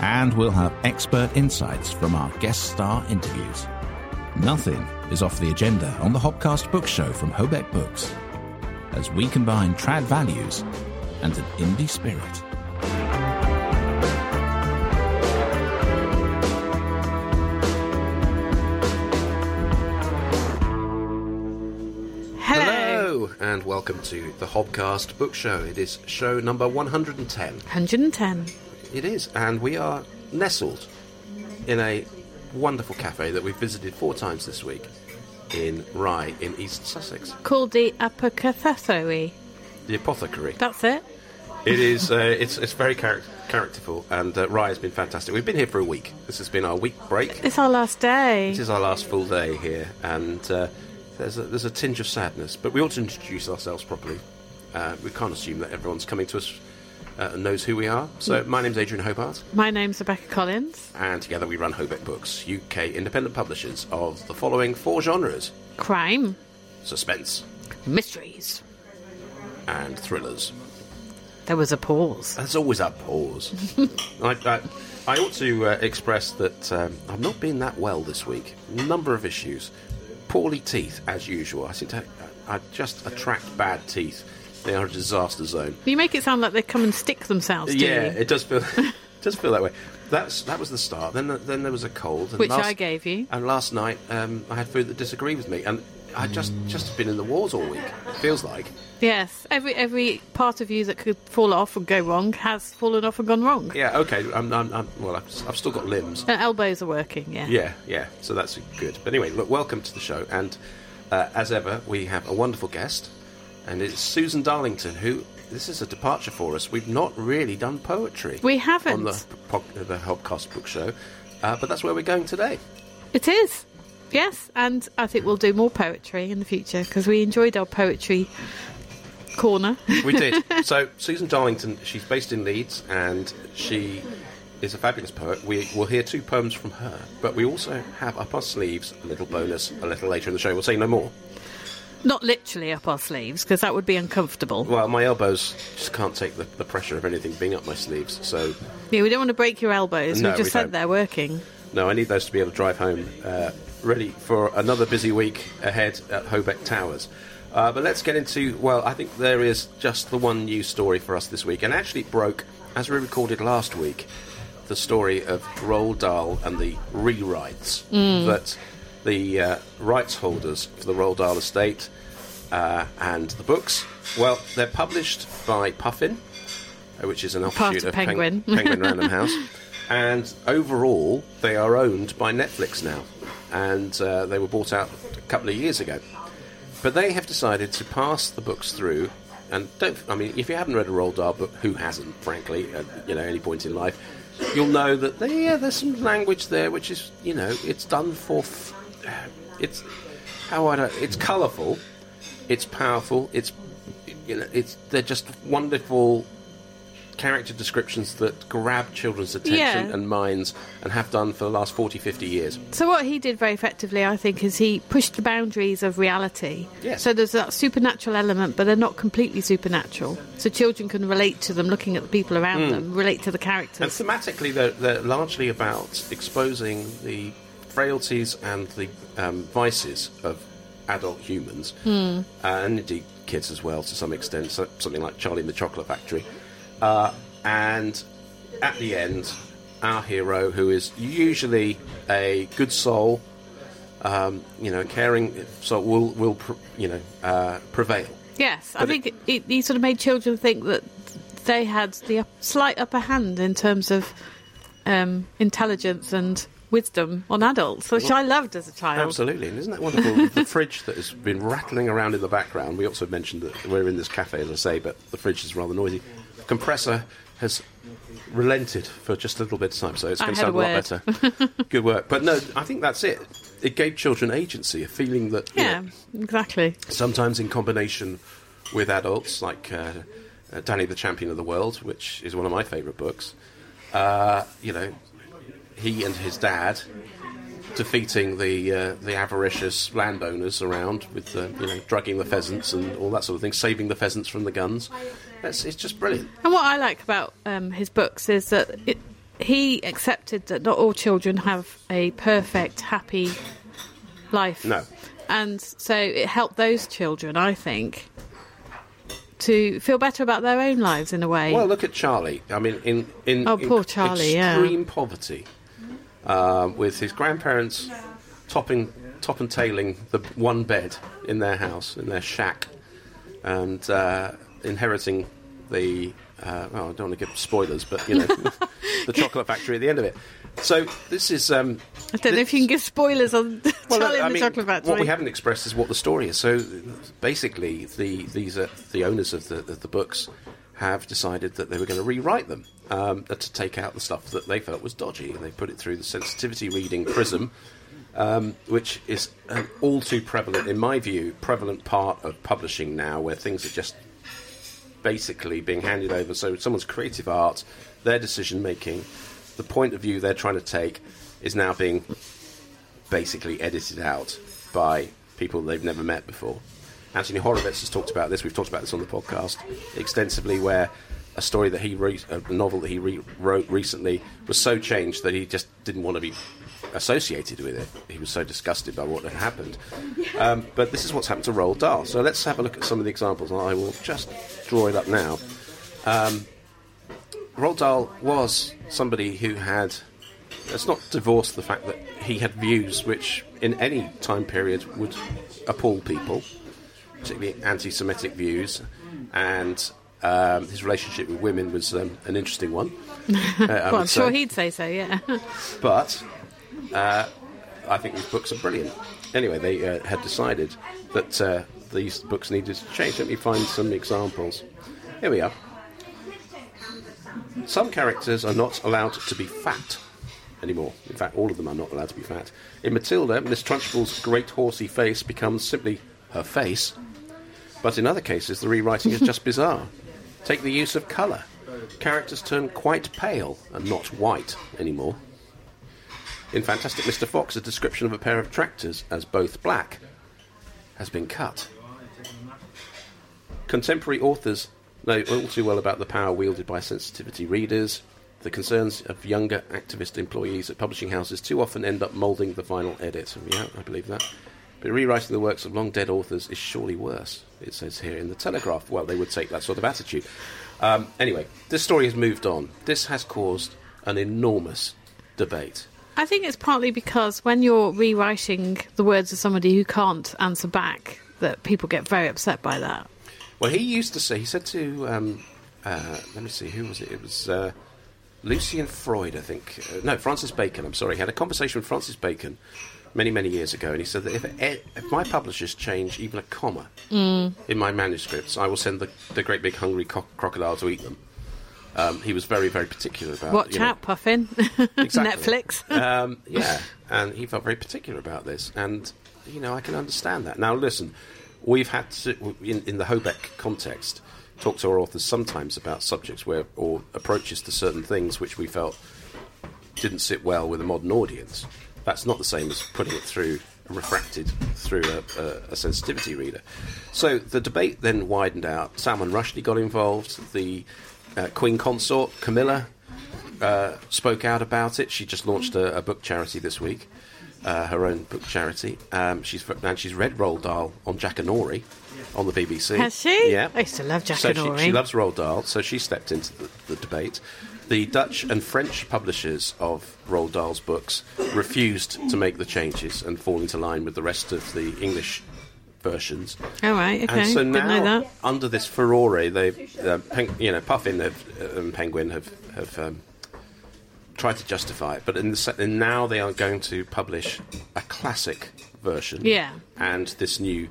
And we'll have expert insights from our guest star interviews. Nothing is off the agenda on the Hobcast Book Show from Hobeck Books, as we combine trad values and an indie spirit. Hello. Hello, and welcome to the Hobcast Book Show. It is show number 110. 110. It is, and we are nestled in a wonderful cafe that we've visited four times this week in Rye in East Sussex. Called the Apocathethoi. The Apothecary. That's it. It is. Uh, it's it's very charac- characterful, and uh, Rye has been fantastic. We've been here for a week. This has been our week break. It's our last day. This is our last full day here, and uh, there's a, there's a tinge of sadness. But we ought to introduce ourselves properly. Uh, we can't assume that everyone's coming to us uh, and knows who we are. So my name's Adrian Hobart, My name's Rebecca Collins. and together we run Hobeck Books, UK independent publishers of the following four genres: Crime. suspense Mysteries. and thrillers. There was a pause. There's always a pause. I, I, I ought to uh, express that um, I've not been that well this week. Number of issues. Poorly teeth, as usual. I seem to I just attract bad teeth. They are a disaster zone. You make it sound like they come and stick themselves to yeah, you. it does feel it does feel that way. That's that was the start. Then then there was a cold, and Which last, I gave you. And last night um, I had food that disagreed with me, and I just just been in the wars all week. Feels like. Yes. Every every part of you that could fall off and go wrong has fallen off and gone wrong. Yeah. Okay. I'm, I'm, I'm well. I've, I've still got limbs. And elbows are working, yeah. Yeah, yeah. So that's good. But anyway, look, welcome to the show. And uh, as ever, we have a wonderful guest, and it's Susan Darlington, who this is a departure for us. We've not really done poetry. We haven't. on the po- the Hobcast Book Show, uh, but that's where we're going today. It is. Yes, and I think we'll do more poetry in the future because we enjoyed our poetry corner. We did. so Susan Darlington, she's based in Leeds, and she is a fabulous poet. We will hear two poems from her, but we also have up our sleeves a little bonus a little later in the show. We'll say no more. Not literally up our sleeves because that would be uncomfortable. Well, my elbows just can't take the, the pressure of anything being up my sleeves. So, Yeah, we don't want to break your elbows. No, We've just we said don't. they're working. no, I need those to be able to drive home, uh, ready for another busy week ahead at Hobeck Towers. Uh, but let's get into, well, I think there is just the one news story for us this week. And actually, it broke, as we recorded last week, the story of Roald Dahl and the rewrites that the uh, rights holders for the Roald Dahl estate uh, and the books, well, they're published by Puffin, uh, which is an offshoot of of Peng- Penguin. Penguin Random House. And overall, they are owned by Netflix now. And uh, they were bought out a couple of years ago. But they have decided to pass the books through. And don't, I mean, if you haven't read a Roald Dahl book, who hasn't, frankly, at you know, any point in life, you'll know that there, yeah, there's some language there which is, you know, it's done for, f- it's, how I, it's colourful, it's powerful, it's, you know, it's, they're just wonderful character descriptions that grab children's attention Yeah. and minds and have done for the last 40, 50 years. So what he did very effectively, I think, is he pushed the boundaries of reality. Yes. So there's that supernatural element, but they're not completely supernatural. So children can relate to them, looking at the people around hmm. them, relate to the characters. And thematically, they're, they're largely about exposing the frailties and the um, vices of adult humans, uh, and indeed kids as well to some extent. So, something like Charlie and the Chocolate Factory. Uh, and at the end, our hero, who is usually a good soul, um, you know, caring soul, will will you know uh, prevail. yes, I think it, he sort of made children think that they had the slight upper hand in terms of um, intelligence and wisdom on adults, which I loved as a child. Absolutely, and isn't that wonderful? the fridge that has been rattling around in the background. We also mentioned that we're in this cafe, as I say, but the fridge is rather noisy. The compressor has relented for just a little bit of time, so it's going to sound a lot better. Good work. But no, I think that's it. It gave children agency, a feeling that you Yeah, know, exactly. sometimes in combination with adults, like uh, uh, Danny the Champion of the World, which is one of my favourite books. Uh, you know, he and his dad defeating the uh, the avaricious landowners around with the, you know drugging the pheasants and all that sort of thing, saving the pheasants from the guns. That's, it's just brilliant. And what I like about um, his books is that it, he accepted that not all children have a perfect, happy life. No. And so it helped those children, I think, to feel better about their own lives in a way. Well, look at Charlie. I mean, in in Oh, in poor Charlie, yeah. extreme poverty, uh, with his grandparents topping top and tailing the one bed in their house in their shack, and uh, inheriting the. Uh, well, I don't want to give spoilers, but you know, the chocolate factory at the end of it. So this is. Um, I don't know if you can give spoilers on well, Charlie I and the Chocolate Factory. What we haven't expressed is what the story is. So basically, the these are the owners of the of the books have decided that they were going to rewrite them um, to take out the stuff that they felt was dodgy, and they put it through the sensitivity reading prism, um, which is an all too prevalent, in my view, prevalent part of publishing now, where things are just basically being handed over. So someone's creative art, their decision making, the point of view they're trying to take is now being basically edited out by people they've never met before. Anthony Horowitz has talked about this. We've talked about this on the podcast extensively, where a story that he wrote, a novel that he re- wrote recently, was so changed that he just didn't want to be associated with it. He was so disgusted by what had happened. Um, but this is what's happened to Roald Dahl. So let's have a look at some of the examples. and I will just draw it up now. Um, Roald Dahl was somebody who had. Let's not divorce the fact that he had views which, in any time period, would appall people, particularly anti Semitic views, and um, his relationship with women was um, an interesting one. uh, well, I'm sure say. he'd say so, yeah. But uh, I think these books are brilliant. Anyway, they uh, had decided that uh, these books needed to change. Let me find some examples. Here we are. Some characters are not allowed to be fat anymore. In fact, all of them are not allowed to be fat. In Matilda, Miss Trunchbull's great horsey face becomes simply her face. But in other cases, the rewriting is just bizarre. Take the use of colour. Characters turn quite pale and not white anymore. In Fantastic Mr. Fox, a description of a pair of tractors as both black has been cut. Contemporary authors know all too well about the power wielded by sensitivity readers. The concerns of younger activist employees at publishing houses too often end up moulding the final edit. Yeah, I believe that. But rewriting the works of long dead authors is surely worse, it says here in The Telegraph. Well, they would take that sort of attitude. Um, anyway, this story has moved on. This has caused an enormous debate. I think it's partly because when you're rewriting the words of somebody who can't answer back, that people get very upset by that. Well, he used to say, he said to, um, uh, let me see, who was it? It was uh, Lucian Freud, I think. Uh, no, Francis Bacon, I'm sorry. He had a conversation with Francis Bacon many, many years ago, and he said that if, if my publishers change even a comma in my manuscripts, I will send the, the great big hungry co- crocodile to eat them. Um, he was very, very particular about Watch you know, out, Puffin. Exactly. Netflix. um, yeah, and he felt very particular about this, and you know I can understand that. Now, listen, we've had to in, in the Hobeck context talk to our authors sometimes about subjects where or approaches to certain things which we felt didn't sit well with a modern audience. That's not the same as putting it through refracted through a, a, a sensitivity reader. So the debate then widened out. Salman Rushdie got involved. The uh, Queen Consort Camilla uh, spoke out about it. She just launched a, a book charity this week, uh, her own book charity. Um, she's and she's read Roald Dahl on Jackanory on the BBC. Has she? Yeah. I used to love So Jackanory. she, she loves Roald Dahl, so she stepped into the, the debate. The Dutch and French publishers of Roald Dahl's books refused to make the changes and fall into line with the rest of the English versions. All right, okay. And so now, know that. under this furore, they, uh, Pen- you know, Puffin have, uh, and Penguin have, have um, tried to justify it, but in the and now they are going to publish a classic version. Yeah. And this new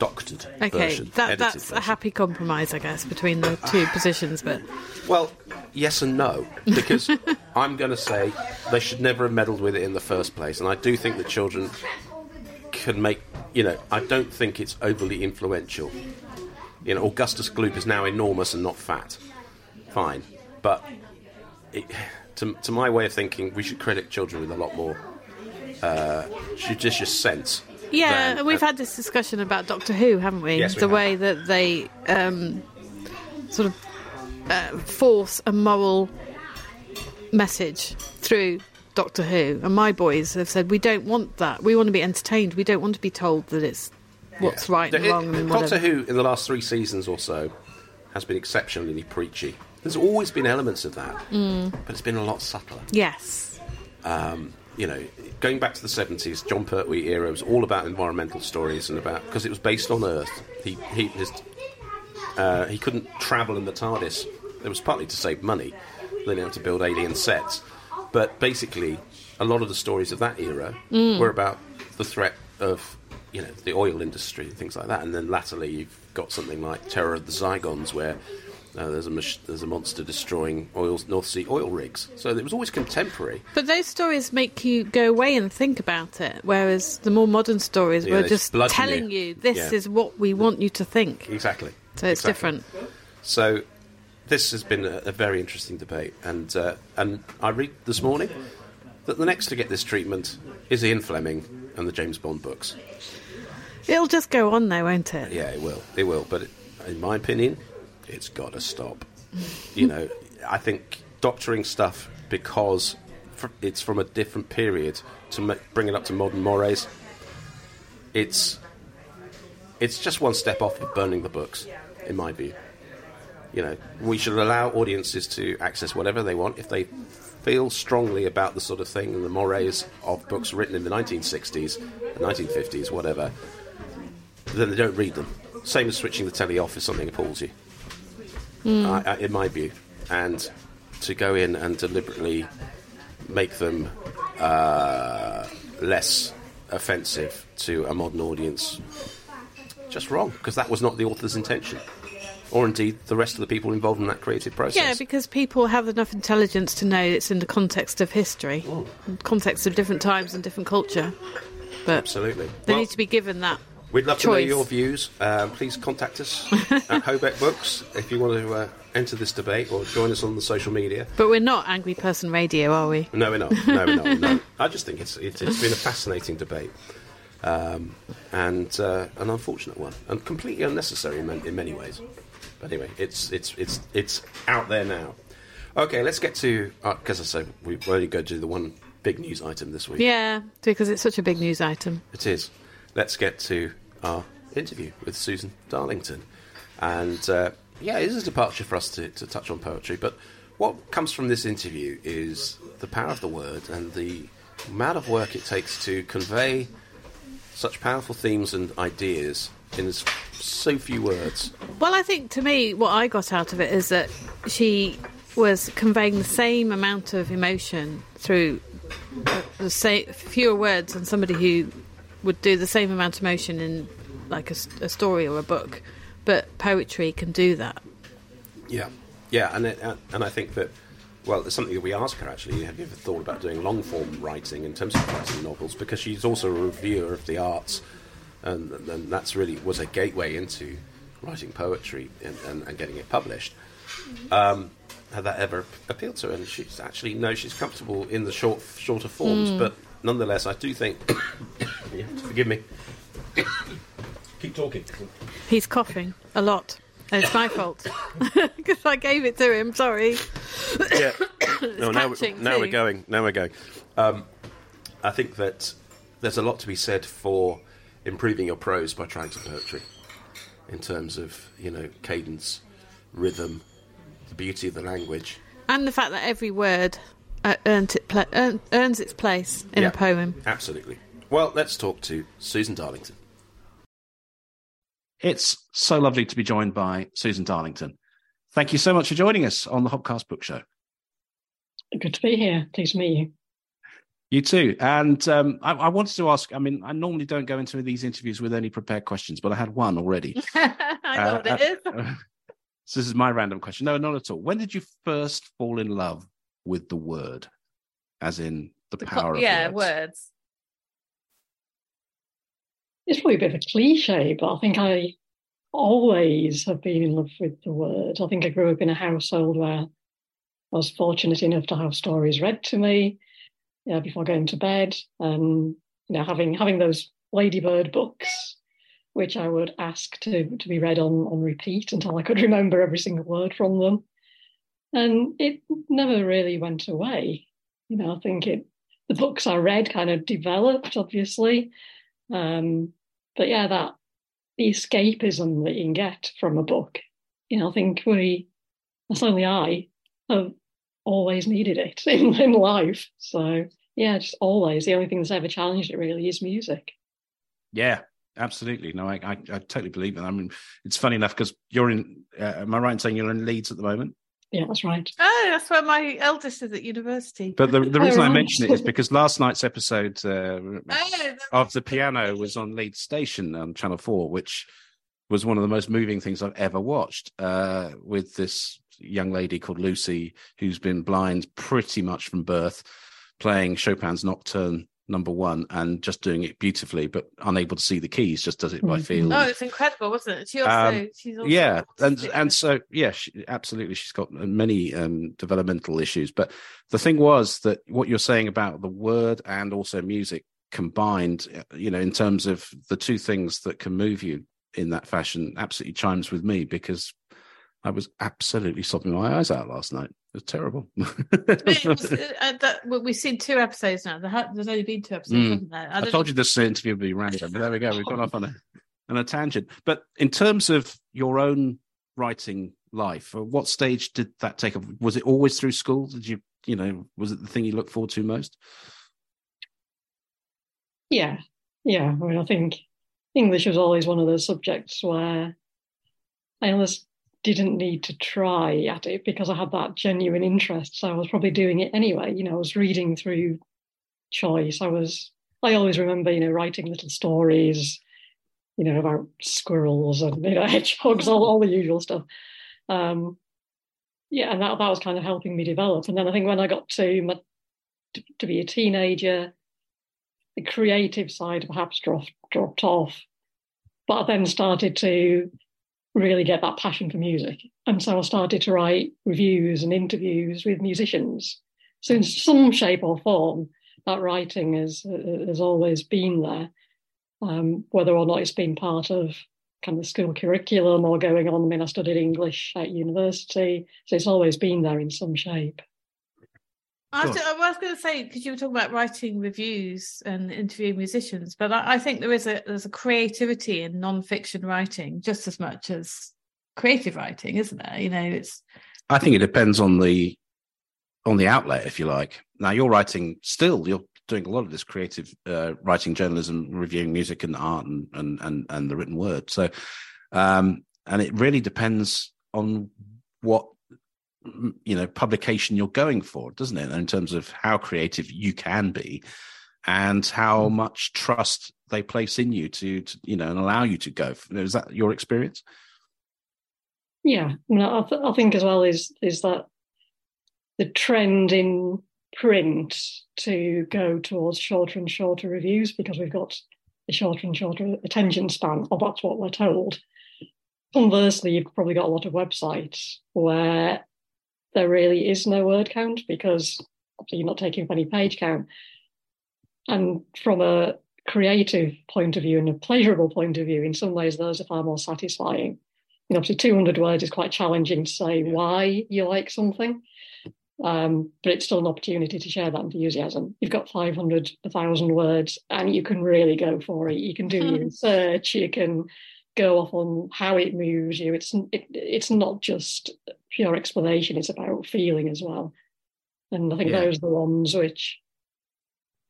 doctored Okay, version. that, that's a happy compromise, I guess, between the two positions. But Well, yes and no, because I'm going to say they should never have meddled with it in the first place, and I do think that children can make. You know, I don't think it's overly influential. You know, Augustus Gloop is now enormous and not fat. Fine, but it, to, to my way of thinking, we should credit children with a lot more uh, judicious sense. Yeah, than- we've had this discussion about Doctor Who, haven't we? Yes, we the have. way that they um, sort of uh, force a moral message through Doctor Who, and my boys have said we don't want that. We want to be entertained. We don't want to be told that it's what's Yeah. right and It- wrong and Doctor. Who in the last three seasons or so has been exceptionally preachy. There's always been elements of that, Mm. but it's been a lot subtler. Yes. You know, going back to the 70s, Jon Pertwee era was all about environmental stories and about because it was based on Earth. He he his, uh, he couldn't travel in the TARDIS. It was partly to save money. They didn't have to build alien sets, but basically, a lot of the stories of that era were about the threat of you know the oil industry and things like that. And then latterly, you've got something like Terror of the Zygons, where uh, there's a mach- there's a monster destroying oil North Sea oil rigs. So it was always contemporary. But those stories make you go away and think about it, whereas the more modern stories Yeah, were just telling you. you, this Yeah. is what we want you to think. Exactly. So it's Exactly. different. So this has been a, a very interesting debate, and uh, and I read this morning that the next to get this treatment is Ian Fleming and the James Bond books. It'll just go on though, won't it? Yeah, it will. It will. But it, in my opinion, it's got to stop. you know, I think doctoring stuff because it's from a different period to bring it up to modern mores. It's it's just one step off of burning the books, in my view. You know, we should allow audiences to access whatever they want if they feel strongly about the sort of thing and the mores of books written in the 1960s, the 1950s, whatever. Then they don't read them. Same as switching the telly off if something appalls you. I, I, in my view, and to go in and deliberately make them uh, less offensive to a modern audience, just wrong because that was not the author's intention, or indeed the rest of the people involved in that creative process. Yeah, because people have enough intelligence to know it's in the context of history, in context of different times and different culture. But Absolutely. they Well, need to be given that. We'd love to know your views. Um, please contact us at Hobeck Books if you want to uh, enter this debate or join us on the social media. But we're not Angry Person Radio, are we? No, we're not. No, we're not. No. I just think it's, it's, it's been a fascinating debate. Um, and uh, an unfortunate one, and completely unnecessary in, in many ways. But anyway, it's it's it's it's out there now. Okay, let's get to because I say we only go to do the one big news item this week. Yeah, because it's such a big news item. It is. Let's get to our interview with Susan Darlington. And uh, yeah, it is a departure for us to, to touch on poetry, but what comes from this interview is the power of the word and the amount of work it takes to convey such powerful themes and ideas in so few words. Well, I think to me, what I got out of it is that she was conveying the same amount of emotion through uh, the sa- fewer words than somebody who would do the same amount of motion in like a, a story or a book. But poetry can do that. Yeah, yeah, and it, uh, and I think that well, it's something that we ask her actually. Have you ever thought about doing long form writing in terms of writing novels? Because she's also a reviewer of the arts, and, and that's really was a gateway into writing poetry and, and, and getting it published. Um, had that ever appealed to her? And she's actually no, she's comfortable in the short shorter forms, but nonetheless, I do think to forgive me. Keep talking. He's coughing a lot. And it's my fault because I gave it to him. Sorry. yeah. no, now, we're, catching now we're going. Now we're going. Um, I think that there's a lot to be said for improving your prose by trying to poetry, in terms of you know cadence, rhythm, the beauty of the language. And the fact that every word uh, earned it pla- earn, earns its place in Yeah. a poem. Absolutely. Well, let's talk to Susan Darlington. It's so lovely to be joined by Susan Darlington. Thank you so much for joining us on the Hobcast Book Show. Good to be here. Pleased to meet you. You too. And um, I, I, wanted to ask. I mean, I normally don't go into these interviews with any prepared questions, but I had one already. I know uh, what it is. Uh, so this is my random question. No, not at all. When did you first fall in love with the word, as in the, the power co- of yeah words? words? It's probably a bit of a cliche, but I think I always have been in love with the word. I think I grew up in a household where I was fortunate enough to have stories read to me you know, before going to bed, and you know, having having those Ladybird books, which I would ask to to be read on on repeat until I could remember every single word from them, and it never really went away. You know, I think it the books I read kind of developed, obviously, um, but yeah, that the escapism that you can get from a book, you know, I think we, certainly I, have always needed it in, in life. So yeah, just always. The only thing that's ever challenged it really is music. Yeah, absolutely. No, I, I, I totally believe it. I mean, it's funny enough because you're in. Uh, am I right in saying you're in Leeds at the moment? Yeah, that's right. Oh, that's where my eldest is at university. But the, the reason I mention it is because last night's episode uh, oh, of the piano was on Leeds Station on Channel Four, which was one of the most moving things I've ever watched. Uh, with this young lady called Lucy, who's been blind pretty much from birth, playing Chopin's Nocturne number one and just doing it beautifully, but unable to see the keys, just does it by mm-hmm. feel. Oh, it's incredible, wasn't it? She also, um, she's also yeah, and and so yeah, she, absolutely, she's got many um, developmental issues. But the thing was that what you're saying about the word and also music combined, you know, in terms of the two things that can move you in that fashion, absolutely chimes with me because I was absolutely sobbing my eyes out last night. It was terrible. it was, uh, that, well, we've seen two episodes now. There's only been two episodes, mm. hasn't there? I, I told you this interview would be random. but There we go. We've gone off on a, on a tangent. But in terms of your own writing life, uh, what stage did that take? Was it always through school? Did you, you know, was it the thing you looked forward to most? Yeah, yeah. I mean, I think English was always one of those subjects where I almost didn't need to try at it because I had that genuine interest. So I was probably doing it anyway. You know, I was reading through choice. I was, I always remember, you know, writing little stories, you know, about squirrels and, you know, hedgehogs, all, all the usual stuff. Um, yeah, and that, that was kind of helping me develop. And then I think when I got to my, to, to be a teenager, the creative side perhaps dropped dropped off. But I then started to really get that passion for music. And so I started to write reviews and interviews with musicians. So in some shape or form, that writing has has always been there, um, whether or not it's been part of kind of school curriculum or going on. I mean, I studied English at university, so it's always been there in some shape. I was, I was, going to say because you were talking about writing reviews and interviewing musicians, but I, I, think there is a there's a creativity in non-fiction writing just as much as creative writing, isn't there? You know, it's. I think it depends on the on the outlet, if you like. Now you're writing still. You're doing a lot of this creative uh, writing, journalism, reviewing music and art, and and and, and the written word. So, um, and it really depends on what you know publication you're going for doesn't it in terms of how creative you can be and how mm. much trust they place in you to, to you know and allow you to go is that your experience yeah I, mean, I, th- I think as well is is that the trend in print to go towards shorter and shorter reviews because we've got a shorter and shorter attention span or that's what we're told conversely you've probably got a lot of websites where there really is no word count because you're not taking any page count. And from a creative point of view and a pleasurable point of view, in some ways, those are far more satisfying. You know, obviously, 200 words is quite challenging to say why you like something, um, but it's still an opportunity to share that enthusiasm. You've got 500, 1,000 words, and you can really go for it. You can do your research, you can go off on how it moves you. It's it, it's not just pure explanation; it's about feeling as well. And I think yeah. those are the ones which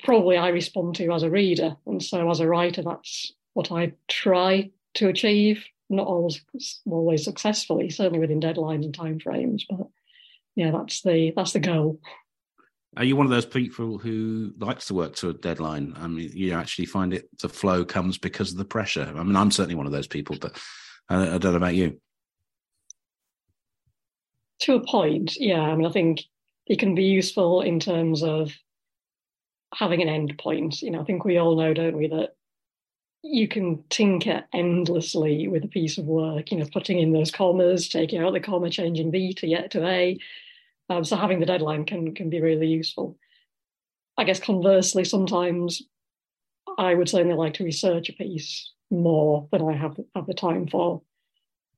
probably I respond to as a reader, and so as a writer, that's what I try to achieve. Not always always successfully, certainly within deadlines and timeframes, but yeah, that's the that's the goal. Are you one of those people who likes to work to a deadline? I mean, you actually find it the flow comes because of the pressure. I mean, I'm certainly one of those people, but I, I don't know about you. To a point, yeah. I mean, I think it can be useful in terms of having an end point. You know, I think we all know, don't we, that you can tinker endlessly with a piece of work, you know, putting in those commas, taking out the comma, changing B to yet to a. Um, so having the deadline can can be really useful. I guess conversely, sometimes I would certainly like to research a piece more than I have have the time for.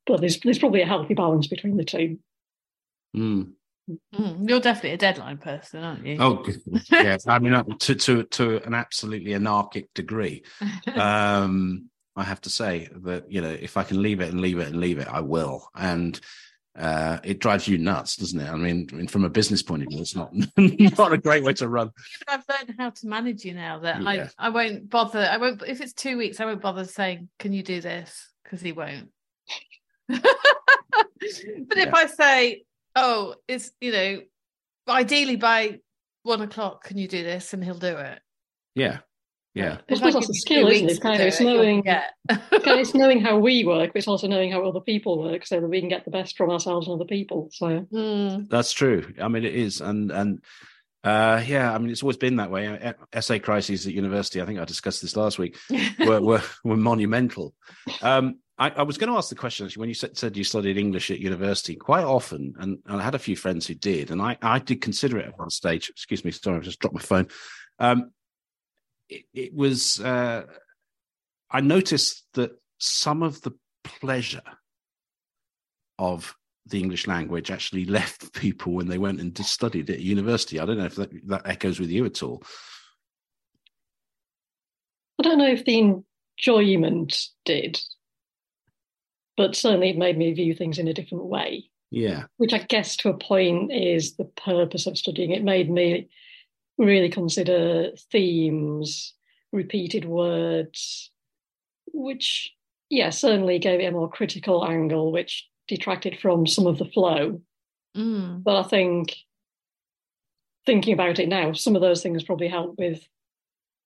But there's there's probably a healthy balance between the two. Mm. Mm, you're definitely a deadline person, aren't you? Oh, yes. I mean, to to to an absolutely anarchic degree. Um, I have to say that you know, if I can leave it and leave it and leave it, I will. And uh, it drives you nuts, doesn't it? I mean, I mean, from a business point of view, it's not not a great way to run. I've learned how to manage you now that Yeah. I I won't bother. I won't if it's two weeks. I won't bother saying, "Can you do this?" Because he won't. but if I say, "Oh, it's you know, ideally by one o'clock, can you do this?" and he'll do it. Yeah, yeah, I If suppose that's a skill, two isn't it? Kind of, it's it, you'll knowing- forget. Okay, it's knowing how we work, but it's also knowing how other people work so that we can get the best from ourselves and other people. So Mm. that's true. I mean, it is, and and uh, yeah, I mean, it's always been that way. Uh, Essay crises at university. I think I discussed this last week. were were, were monumental. Um, I, I was going to ask the question actually when you said, said you studied English at university quite often, and, and I had a few friends who did, and I, I did consider it at one stage. Excuse me, sorry, I just dropped my phone. Um, it, it was uh, I noticed that some of the pleasure of the English language actually left people when they went and studied it at university. I don't know if that, that echoes with you at all. I don't know if the enjoyment did, but certainly it made me view things in a different way. Yeah, which I guess to a point is the purpose of studying. It made me really consider themes, repeated words, which, yeah, certainly gave it a more critical angle, which detracted from some of the flow. Mm. But I think thinking about it now, some of those things probably helped with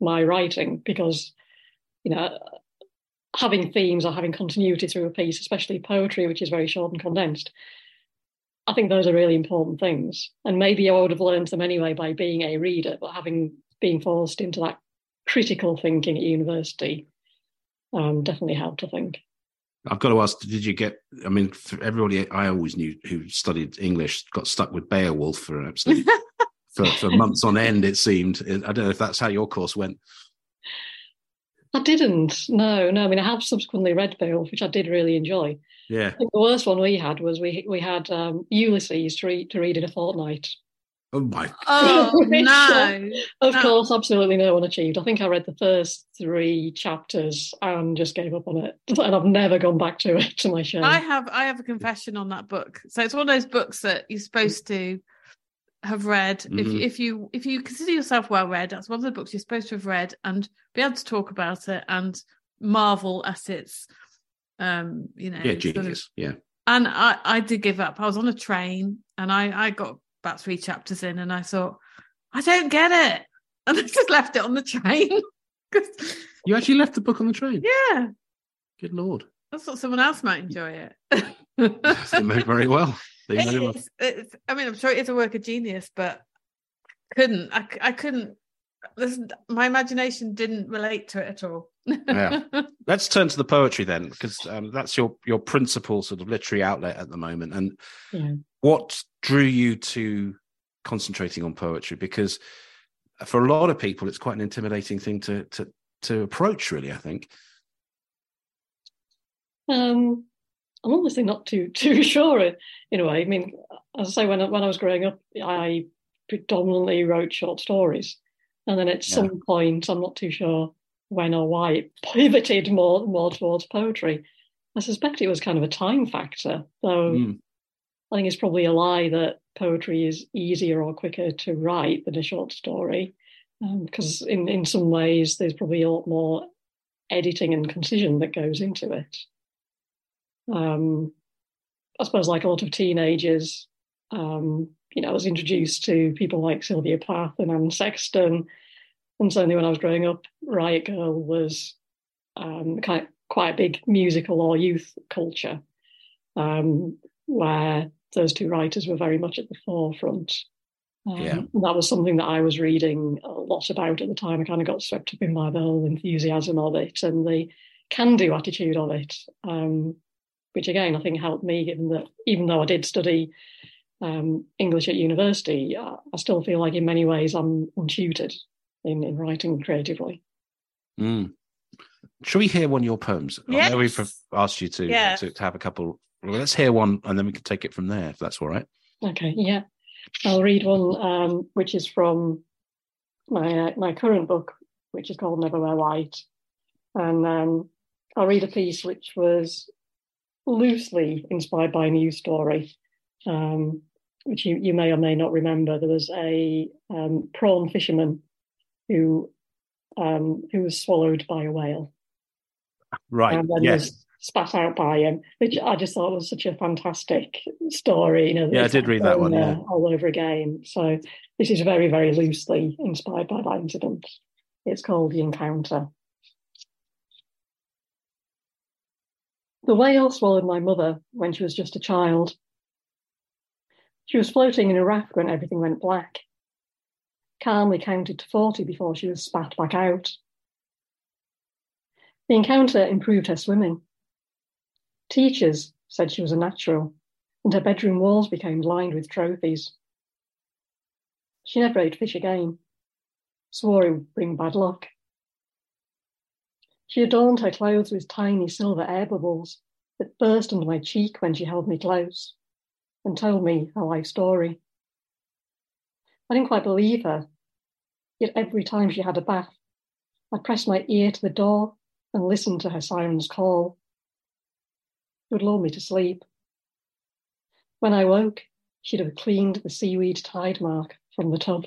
my writing because, you know, having themes or having continuity through a piece, especially poetry, which is very short and condensed, I think those are really important things. And maybe I would have learned them anyway by being a reader, but having been forced into that critical thinking at university um, definitely helped, I think. I've got to ask: Did you get? I mean, for everybody I always knew who studied English got stuck with Beowulf for an absolute for, for months on end. It seemed. I don't know if that's how your course went. I didn't. No, no. I mean, I have subsequently read Beowulf, which I did really enjoy. Yeah. I think the worst one we had was we we had um, Ulysses to read to read in a fortnight. Oh my. Oh no! Of No. course, absolutely no one achieved. I think I read the first three chapters and just gave up on it, and I've never gone back to it. To my shame. I have I have a confession on that book. So it's one of those books that you're supposed to have read. If Mhm. if you if you consider yourself well read, that's one of the books you're supposed to have read and be able to talk about it and marvel at its um you know Yeah, sort of- genius. Yeah. and I I did give up. I was on a train and I I got about three chapters in and I thought I don't get it and I just left it on the train You actually left the book on the train. yeah, Good lord. I thought someone else might enjoy it They made very well. They made It well. is- it's- I mean, I'm sure it is a work of genius, but couldn't I, I couldn't. Listen, my imagination didn't relate to it at all. Yeah. Let's turn to the poetry then, because um, that's your your principal sort of literary outlet at the moment. And Yeah. what drew you to concentrating on poetry? Because for a lot of people, it's quite an intimidating thing to to to approach. Really, I think. Um, I'm honestly not too too sure in, in a way. I mean, as I say, when I, when I was growing up, I predominantly wrote short stories, and then at Yeah. some point, I'm not too sure when or why it pivoted more more towards poetry. I suspect it was kind of a time factor, though. Mm. I think it's probably a lie that poetry is easier or quicker to write than a short story, because in in some ways there's probably a lot more editing and concision that goes into it. Um, I suppose, like a lot of teenagers, um, you know, I was introduced to people like Sylvia Plath and Anne Sexton. And certainly when I was growing up, Riot Grrrl was um, kind of quite a big musical or youth culture, um, where those two writers were very much at the forefront. Um, yeah. That was something that I was reading a lot about at the time. I kind of got swept up in by the whole enthusiasm of it and the can-do attitude of it, um, which again I think helped me. Given that even though I did study um, English at university, I, I, still feel like in many ways I'm untutored in, in writing creatively. Mm. Shall we hear one of your poems? Yes. I know we've asked you to, yes. to, to have a couple. Well, let's hear one, and then we can take it from there, if that's all right. Okay, yeah. I'll read one um, which is from my uh, my current book, which is called Never Wear White, and um, I'll read a piece which was loosely inspired by a news story, um, which you, you may or may not remember. There was a um, prawn fisherman who um, who was swallowed by a whale, right? And then yes. was spat out by him, which I just thought was such a fantastic story. You know, yeah, I did read that one yeah. all over again. So this is very, very loosely inspired by that incident. It's called The Encounter. The whale swallowed my mother when she was just a child. She was floating in a raft when everything went black. Calmly counted to 40 before she was spat back out. The encounter improved her swimming. Teachers said she was a natural, and her bedroom walls became lined with trophies. She never ate fish again, swore it would bring bad luck. She adorned her clothes with tiny silver air bubbles that burst under my cheek when she held me close and told me her life story. I didn't quite believe her, yet every time she had a bath, I pressed my ear to the door and listened to her siren's call. It would lull me to sleep. When I woke, she'd have cleaned the seaweed tide mark from the tub.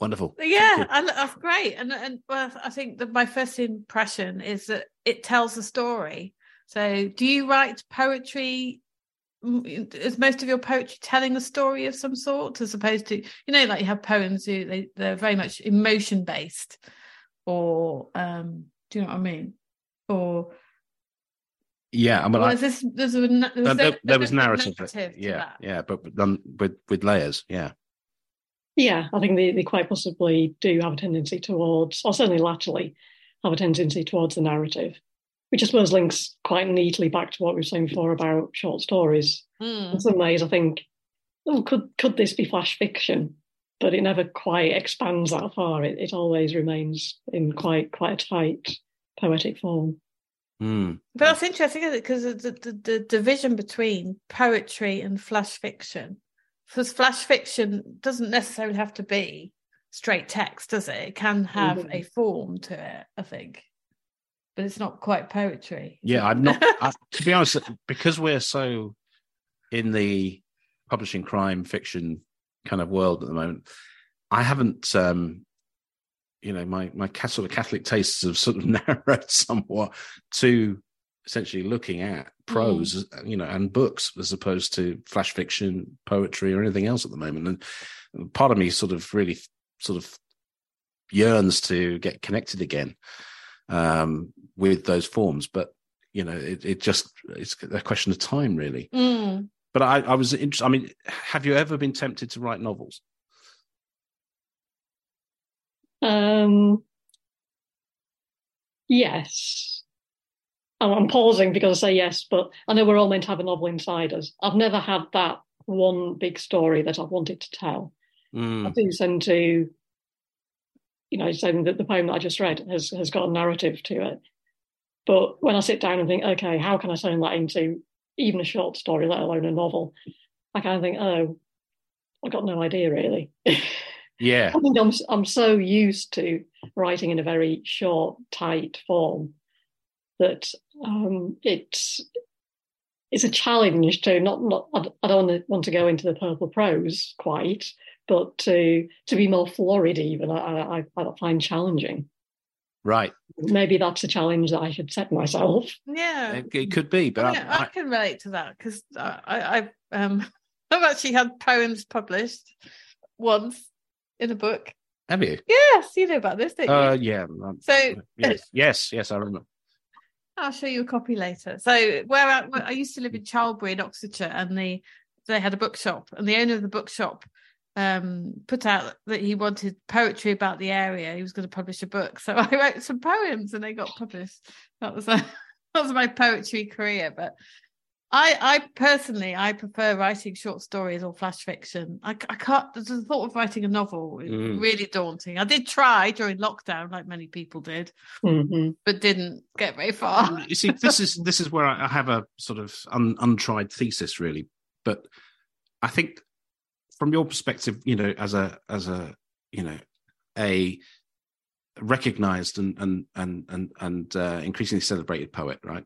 Wonderful. Yeah, and that's great. And and well, I think that my first impression is that it tells a story. So, do you write poetry? Is most of your poetry telling a story of some sort, as opposed to you know, like you have poems who they they're very much emotion based, or um, do you know what I mean? Or yeah, I mean, well, this, there's a, there's there, there, there was narrative, narrative yeah, yeah, but done with with layers, yeah. Yeah, I think they, they quite possibly do have a tendency towards, or certainly latterly, have a tendency towards the narrative, which I suppose links quite neatly back to what we were saying before about short stories. Mm. In some ways, I think, oh, could could this be flash fiction? But it never quite expands that far. It, it always remains in quite quite a tight poetic form. Mm. But that's interesting, because the, the, the division between poetry and flash fiction because flash fiction doesn't necessarily have to be straight text, does it? It can have mm-hmm. a form to it, I think, but it's not quite poetry. Yeah, I'm not. I, to be honest, because we're so in the publishing crime fiction kind of world at the moment, I haven't. um you know, my my sort of Catholic tastes have sort of narrowed somewhat to essentially looking at prose, mm. you know, and books as opposed to flash fiction, poetry, or anything else at the moment. And part of me sort of really sort of yearns to get connected again um, with those forms, but you know, it, it just it's a question of time, really. Mm. But I, I was interested. I mean, have you ever been tempted to write novels? Um. Yes. I'm pausing because I say yes, but I know we're all meant to have a novel inside us. I've never had that one big story that I've wanted to tell. Mm. I do tend to, you know, saying that the poem that I just read has has got a narrative to it. But when I sit down and think, okay, how can I turn that into even a short story, let alone a novel? I kind of think, oh, I've got no idea really. Yeah, I think I'm I'm so used to writing in a very short, tight form that um, it's it's a challenge to not not I don't want to go into the purple prose quite, but to to be more florid even I I, I find challenging. Right. Maybe that's a challenge that I should set myself. Yeah, It, it could be, but I, I, mean, I I, can relate to that because I, I, I've um, I've actually had poems published once in a book. have you? Yes, you know about this, don't you? Uh, yeah. um, So- yes, yes, yes, I remember. I'll show you a copy later. So where I, where I used to live in Charlbury in Oxfordshire, and the they had a bookshop, and the owner of the bookshop um, put out that he wanted poetry about the area. He was going to publish a book, so I wrote some poems, and they got published. That was a, that was my poetry career. But I, I personally, I prefer writing short stories or flash fiction. I, I can't. The thought of writing a novel is Mm. really daunting. I did try during lockdown, like many people did, hmm but didn't get very far. you see, this is this is where I I have a sort of un, untried thesis, really. But I think, from your perspective, you know, as a as a you know a recognized and and and and and uh, increasingly celebrated poet, right?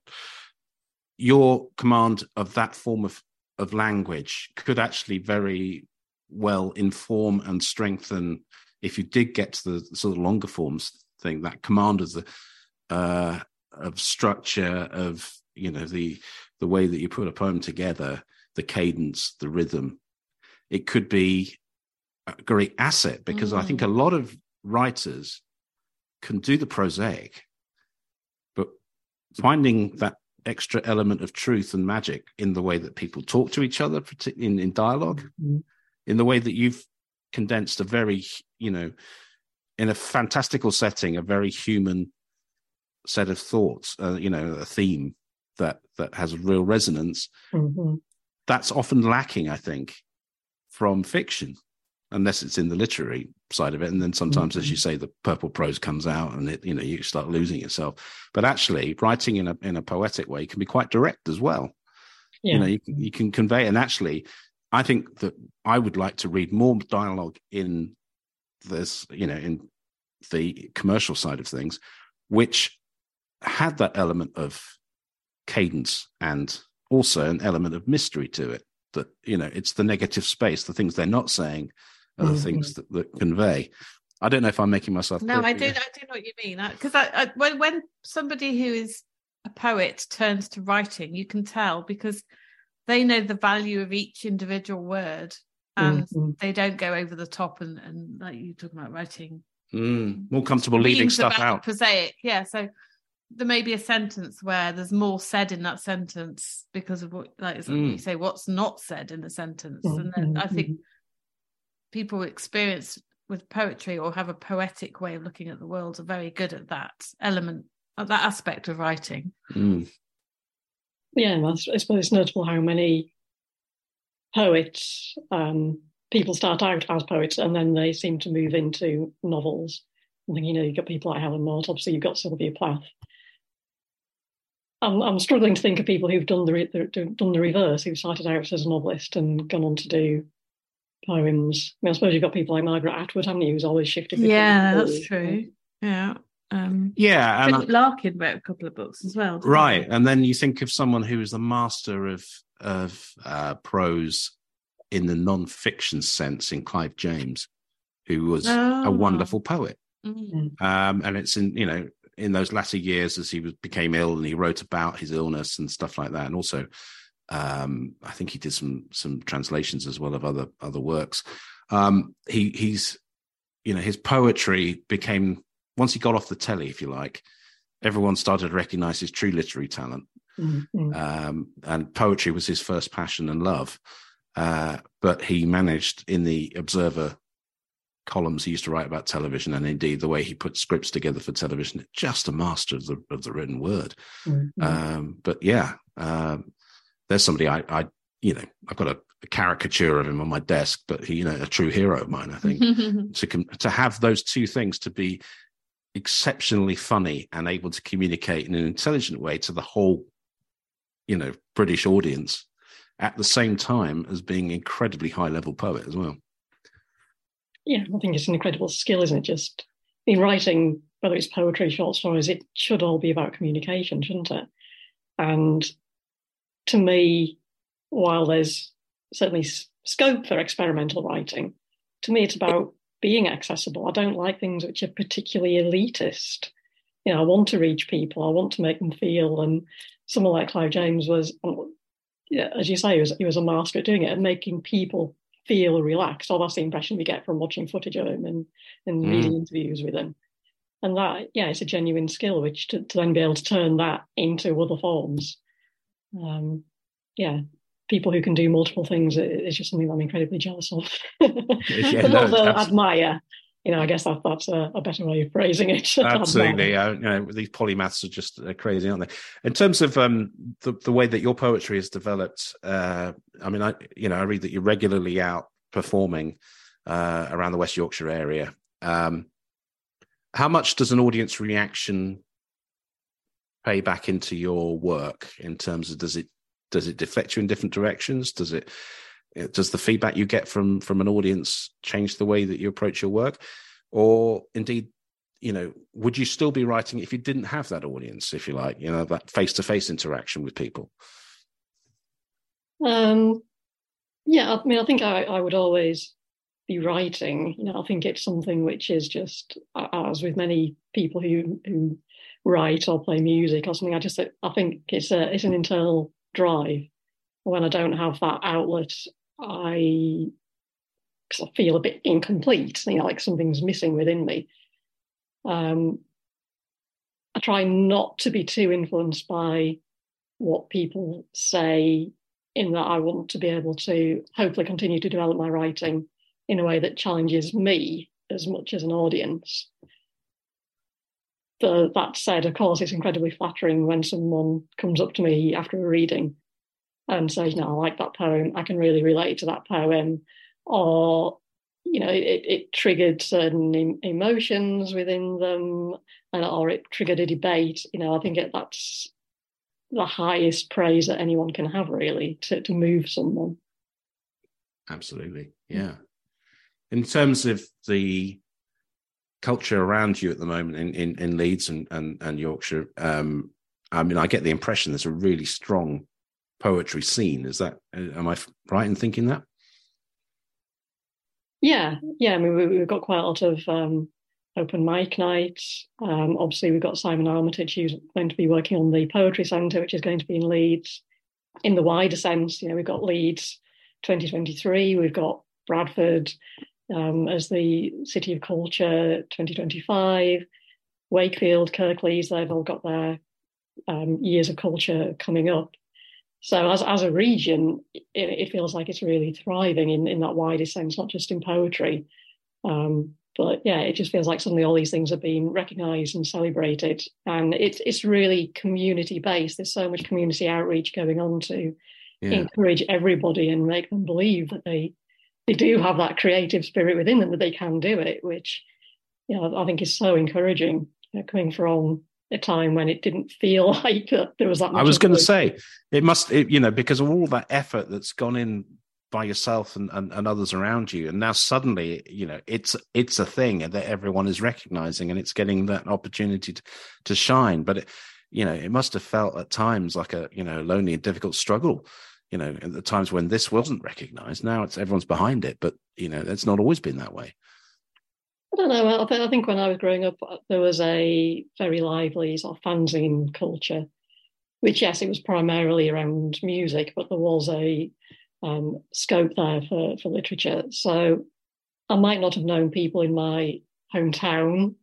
Your command of that form of of language could actually very well inform and strengthen if you did get to the sort of longer forms thing that command of the uh of structure of you know the the way that you put a poem together the cadence the rhythm it could be a great asset because i think a lot of writers can do the prosaic but finding that extra element of truth and magic in the way that people talk to each other partic- in, in dialogue Mhm. in the way that you've condensed a very you know in a fantastical setting a very human set of thoughts uh, you know a theme that that has real resonance. Hmm that's often lacking i think from fiction unless it's in the literary side of it. And then sometimes as you mm-hmm. say the purple prose comes out and it you know you start losing yourself. But actually writing in a in a poetic way can be quite direct as well. Yeah. you know you can, you can convey and actually i think that i would like to read more dialogue in this you know in the commercial side of things which had that element of cadence and also an element of mystery to it that you know it's the negative space the things they're not saying are the Mhm. things that, that convey i don't know if i'm making myself No, clear I do. you. I do know what you mean. Because I, I, when when somebody who is a poet turns to writing, you can tell because they know the value of each individual word, and Mhm. they don't go over the top and and like you talking about writing Mm, more comfortable leaving stuff out prosaic. Yeah, so there may be a sentence where there's more said in that sentence because of what, like Mm. you say, what's not said in the sentence, and then I think Mhm. People experience with poetry or have a poetic way of looking at the world are very good at that element at that aspect of writing Mm. Yeah, and I s- I suppose it's notable how many poets, um, people start out as poets and then they seem to move into novels. I think, you know, you've got people like Helen Mort, obviously you've got Sylvia Plath. I'm, I'm struggling to think of people who've done the, re- the done the reverse, who've started out as a novelist and gone on to do poems. I mean, I suppose you've got people like Margaret Atwood, haven't you, who's always shifted. yeah that's true yeah um yeah and I- Larkin wrote a couple of books as well right he? and then you think of someone who is the master of of uh, prose in the non-fiction sense in clive james who was a Oh. wonderful poet Mm. um, and it's in you know in those latter years as he was, became ill and he wrote about his illness and stuff like that and also um, i think he did some some translations as well of other other works um, he he's you know his poetry became once he got off the telly if you like everyone started to recognize his true literary talent Mhm. um, and poetry was his first passion and love. Uh, but he managed in the Observer columns he used to write about television, and indeed the way he put scripts together for television, just a master of the of the written word. Mhm. Um, but yeah, um, there's somebody I, I, you know, I've got a, a caricature of him on my desk, but he, you know, a true hero of mine, I think to com- to have those two things to be exceptionally funny and able to communicate in an intelligent way to the whole you know british audience at the same time as being incredibly high level poet as well Yeah, I think it's an incredible skill, isn't it? Just in writing, whether it's poetry, short stories, it should all be about communication, shouldn't it? And to me, while there's certainly scope for experimental writing, to me it's about being accessible. I don't like things which are particularly elitist. you know, I want to reach people. I want to make them feel. And someone like Clive James was, yeah, as you say, he was, he was a master at doing it and making people feel relaxed. Or that's the impression we get from watching footage of him and, and mm. reading interviews with him. And that, yeah, it's a genuine skill, which to, to then be able to turn that into other forms. Um, yeah, people who can do multiple things is just something I'm incredibly jealous of. yeah, but no, also admire. You know, I guess that, that's a, a better way of phrasing it. Absolutely. Uh, you know, these polymaths are just uh, crazy, aren't they? In terms of um, the, the way that your poetry is developed, uh, I mean, I you know, I read that you're regularly out performing uh, around the West Yorkshire area. Um, how much does an audience reaction back into your work in terms of does it does it deflect you in different directions? Does it does the feedback you get from from an audience change the way that you approach your work? Or indeed you know would you still be writing if you didn't have that audience if you like you know that face to face interaction with people? Um yeah i mean i think I, I would always be writing. You know i think it's something which is just as with many people who who write or play music or something i just i think it's a it's an internal drive. When I don't have that outlet, I, I feel a bit incomplete, you know, like something's missing within me. Um, I try not to be too influenced by what people say, in that I want to be able to hopefully continue to develop my writing in a way that challenges me as much as an audience. That said, of course, it's incredibly flattering when someone comes up to me after a reading and says, "No, I like that poem. I can really relate to that poem," or you know, it, it triggered certain em- emotions within them, and or it triggered a debate. You know, I think it, that's the highest praise that anyone can have, really, to to move someone. Absolutely, yeah. In terms of the culture around you at the moment in, in, in Leeds and, and, and Yorkshire, um, I mean, I get the impression there's a really strong poetry scene. Is that, am I right in thinking that? Yeah, yeah. I mean, we, have got quite a lot of um, open mic nights. Um, obviously, we've got Simon Armitage, who's going to be working on the Poetry Centre, which is going to be in Leeds. In the wider sense, you know, we've got Leeds 2023, we've got Bradford um, as the City of Culture 2025. Wakefield, Kirklees, they've all got their um, years of culture coming up. So, as, as a region, it, it, feels like it's really thriving in, in that wider sense, not just in poetry. Um, but yeah, it just feels like suddenly all these things are being recognised and celebrated, and it's it's really community based. There's so much community outreach going on to yeah. encourage everybody and make them believe that they they do have that creative spirit within them that they can do it, which you know I think is so encouraging. You know, coming from a time when it didn't feel like there was that. I was going to say it must, it, you know, because of all that effort that's gone in by yourself and, and, and, others around you, and now suddenly, you know, it's it's a thing that everyone is recognizing, and it's getting that opportunity to, to shine. But it, you know, it must have felt at times like a you know lonely and difficult struggle you know, at the times when this wasn't recognized. Now it's everyone's behind it, but you know, it's not always been that way. I don't know. I think when I was growing up, uh, there was a very lively sort of fanzine culture, which yes, it was primarily around music, but there was a um, scope there for for literature. So I might not have known people in my hometown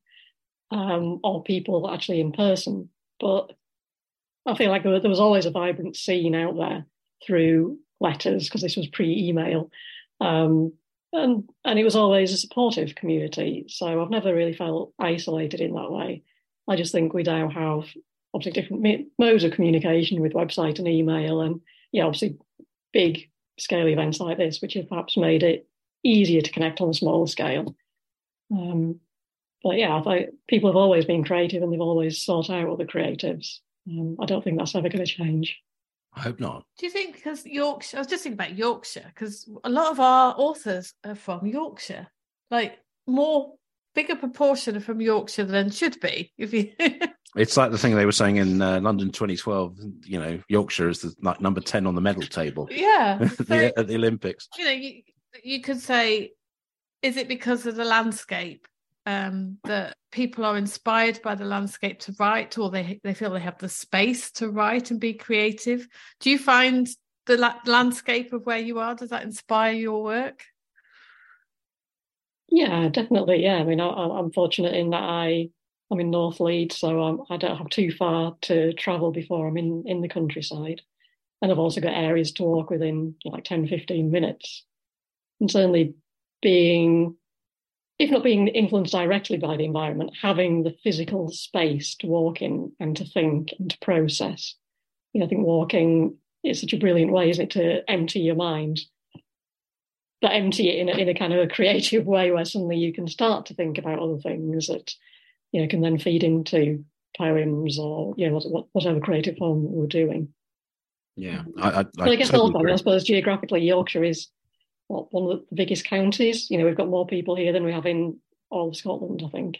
um, or people actually in person, but I feel like there was always a vibrant scene out there through letters because this was pre-email. Um, and and it was always a supportive community. So I've never really felt isolated in that way. I just think we now have obviously different modes of communication with website and email, and yeah, obviously big scale events like this, which have perhaps made it easier to connect on a small scale. Um, but yeah, I people have always been creative and they've always sought out other creatives. Um, I don't think that's ever going to change. I hope not. Do you think because Yorkshire? I was just thinking about Yorkshire because a lot of our authors are from Yorkshire, like more bigger proportion are from Yorkshire than should be. If you, it's like the thing they were saying in uh, London 2012. You know, Yorkshire is the, like number ten on the medal table. Yeah, the, at the Olympics. You know, you, you could say, is it because of the landscape um, that people are inspired by the landscape to write, or they they feel they have the space to write and be creative. Do you find the la- landscape of where you are does that inspire your work? Yeah, definitely. Yeah, I mean, I, am fortunate in that I I'm in North Leeds, so I'm, I do not have too far to travel before I'm in in the countryside, and I've also got areas to walk within like 10, 15 minutes, and certainly being if not being influenced directly by the environment, having the physical space to walk in and to think and to process. You know, I think walking is such a brilliant way, isn't it, to empty your mind, but empty it in a, in a kind of a creative way where suddenly you can start to think about other things that, you know, can then feed into poems or, you know, whatever creative form we're doing. Yeah. I, I, I, I guess totally also, I suppose geographically, Yorkshire is what, one of the biggest counties. You know, we've got more people here than we have in all of Scotland, I think.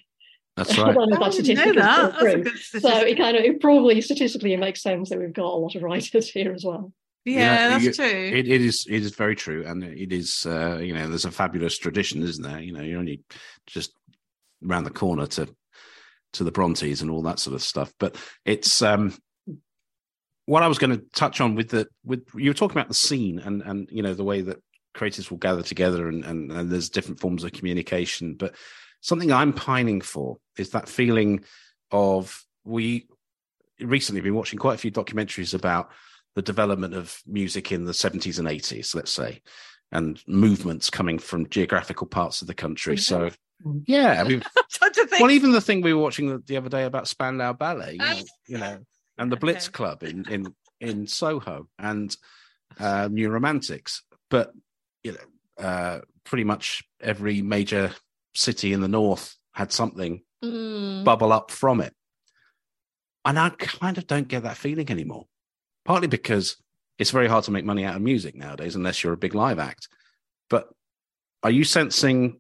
That's right. I that statistic that. That's so it kind of it probably statistically it makes sense that we've got a lot of writers here as well. Yeah, yeah that's you, true. It, it is it is very true, and it is uh, you know there's a fabulous tradition, isn't there? You know, you're only just around the corner to to the Brontes and all that sort of stuff. But it's um what I was going to touch on with the with you were talking about the scene and and you know the way that creators will gather together and, and, and there's different forms of communication. But something I'm pining for is that feeling of we recently been watching quite a few documentaries about the development of music in the 70s and 80s, let's say, and movements coming from geographical parts of the country. So, yeah, I mean, well, even the thing we were watching the, the other day about Spandau Ballet, you know, you know and the Blitz okay. Club in in in Soho and uh, New Romantics, but you know, uh, pretty much every major city in the north had something mm. bubble up from it. And I kind of don't get that feeling anymore. Partly because it's very hard to make money out of music nowadays unless you're a big live act. But are you sensing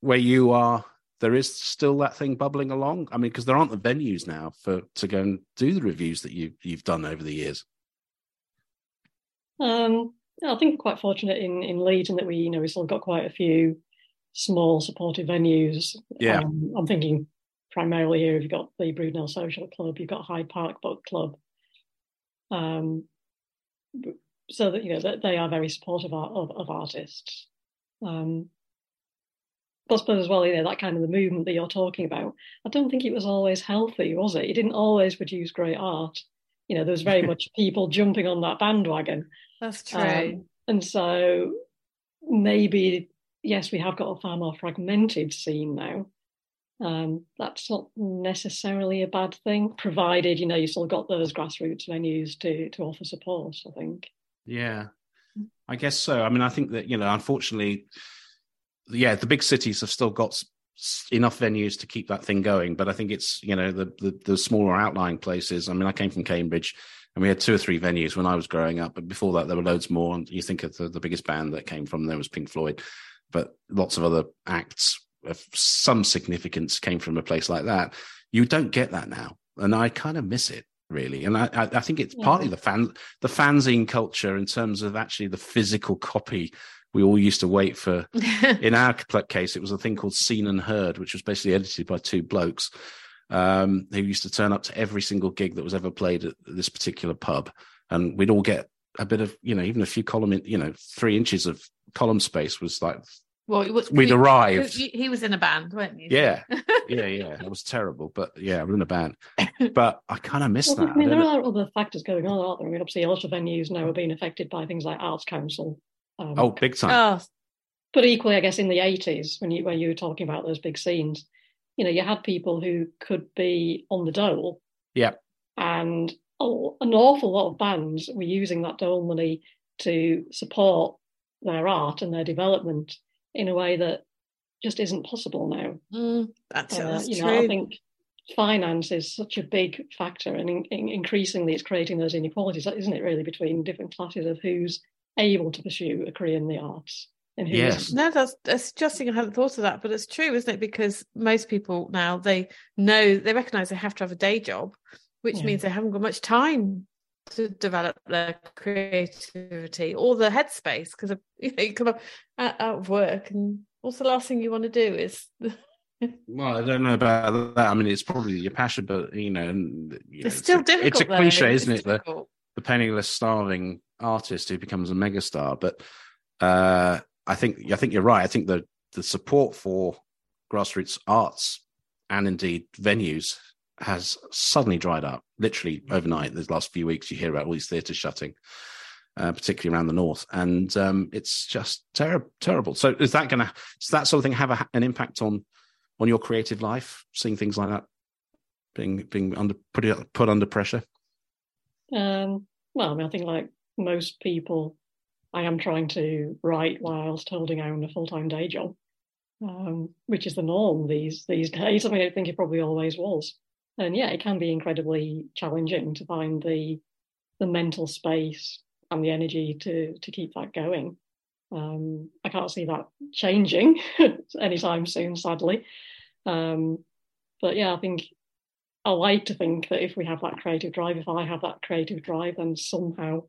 where you are there is still that thing bubbling along? I mean, because there aren't the venues now for to go and do the reviews that you you've done over the years. Um, I think quite fortunate in in Leeds in that we, you know, we still got quite a few small supportive venues. Yeah, um, I'm thinking primarily here. You've got the Brudenell Social Club, you've got Hyde Park Book Club. Um, so that you know that they are very supportive of, of, of artists. Um, I suppose as well, you know, that kind of the movement that you're talking about. I don't think it was always healthy, was it? It didn't always produce great art. You know, there was very much people jumping on that bandwagon. That's true. Um, and so maybe, yes, we have got a far more fragmented scene now. Um, that's not necessarily a bad thing, provided you know you still got those grassroots venues to to offer support. I think. Yeah, I guess so. I mean, I think that you know, unfortunately, yeah, the big cities have still got enough venues to keep that thing going, but I think it's you know the the, the smaller outlying places. I mean, I came from Cambridge and we had two or three venues when I was growing up. But before that, there were loads more. And you think of the, the biggest band that came from there was Pink Floyd, but lots of other acts of some significance came from a place like that. You don't get that now, and I kind of miss it really. And I, I think it's yeah. partly the fan, the fanzine culture in terms of actually the physical copy. We all used to wait for. in our case, it was a thing called Seen and Heard, which was basically edited by two blokes um, who used to turn up to every single gig that was ever played at this particular pub, and we'd all get a bit of, you know, even a few column, you know, three inches of column space was like. Well, was, we'd we, arrived. He was in a band, weren't you? Yeah, yeah, yeah. It was terrible, but yeah, I was in a band. But I kind of miss well, that. I mean, there are other factors going on, aren't there? I mean, obviously, a lot of venues now are being affected by things like Arts Council. Um, oh, big time. Oh. But equally, I guess in the eighties, when you when you were talking about those big scenes, you know, you had people who could be on the dole. Yeah. And oh, an awful lot of bands were using that dole money to support their art and their development in a way that just isn't possible now. Mm, that's, uh, that's you true. know, I think finance is such a big factor, and in, in, increasingly it's creating those inequalities, isn't it? Really, between different classes of who's able to pursue a career in the arts and yes. No, that's that's interesting. I hadn't thought of that, but it's true, isn't it? Because most people now they know they recognise they have to have a day job, which yeah. means they haven't got much time to develop their creativity or the headspace because you know you come up out, out of work and what's the last thing you want to do is Well, I don't know about that. I mean, it's probably your passion, but you know, you know, It's still a- difficult. It's a cliche, It's isn't it? The, the penniless, starving artist who becomes a megastar. But uh, I think I think you're right. I think the the support for grassroots arts and indeed venues has suddenly dried up. Literally overnight. The last few weeks, you hear about all these theatres shutting. Uh, particularly around the north, and um, it's just ter- terrible. So, is that going to, does that sort of thing have a, an impact on on your creative life? Seeing things like that being being under put put under pressure. Um, well, I mean, I think like most people, I am trying to write whilst holding on a full time day job, um, which is the norm these these days. I mean, I think it probably always was, and yeah, it can be incredibly challenging to find the the mental space and the energy to to keep that going. Um, I can't see that changing anytime soon, sadly. Um, but yeah, I think I like to think that if we have that creative drive, if I have that creative drive, then somehow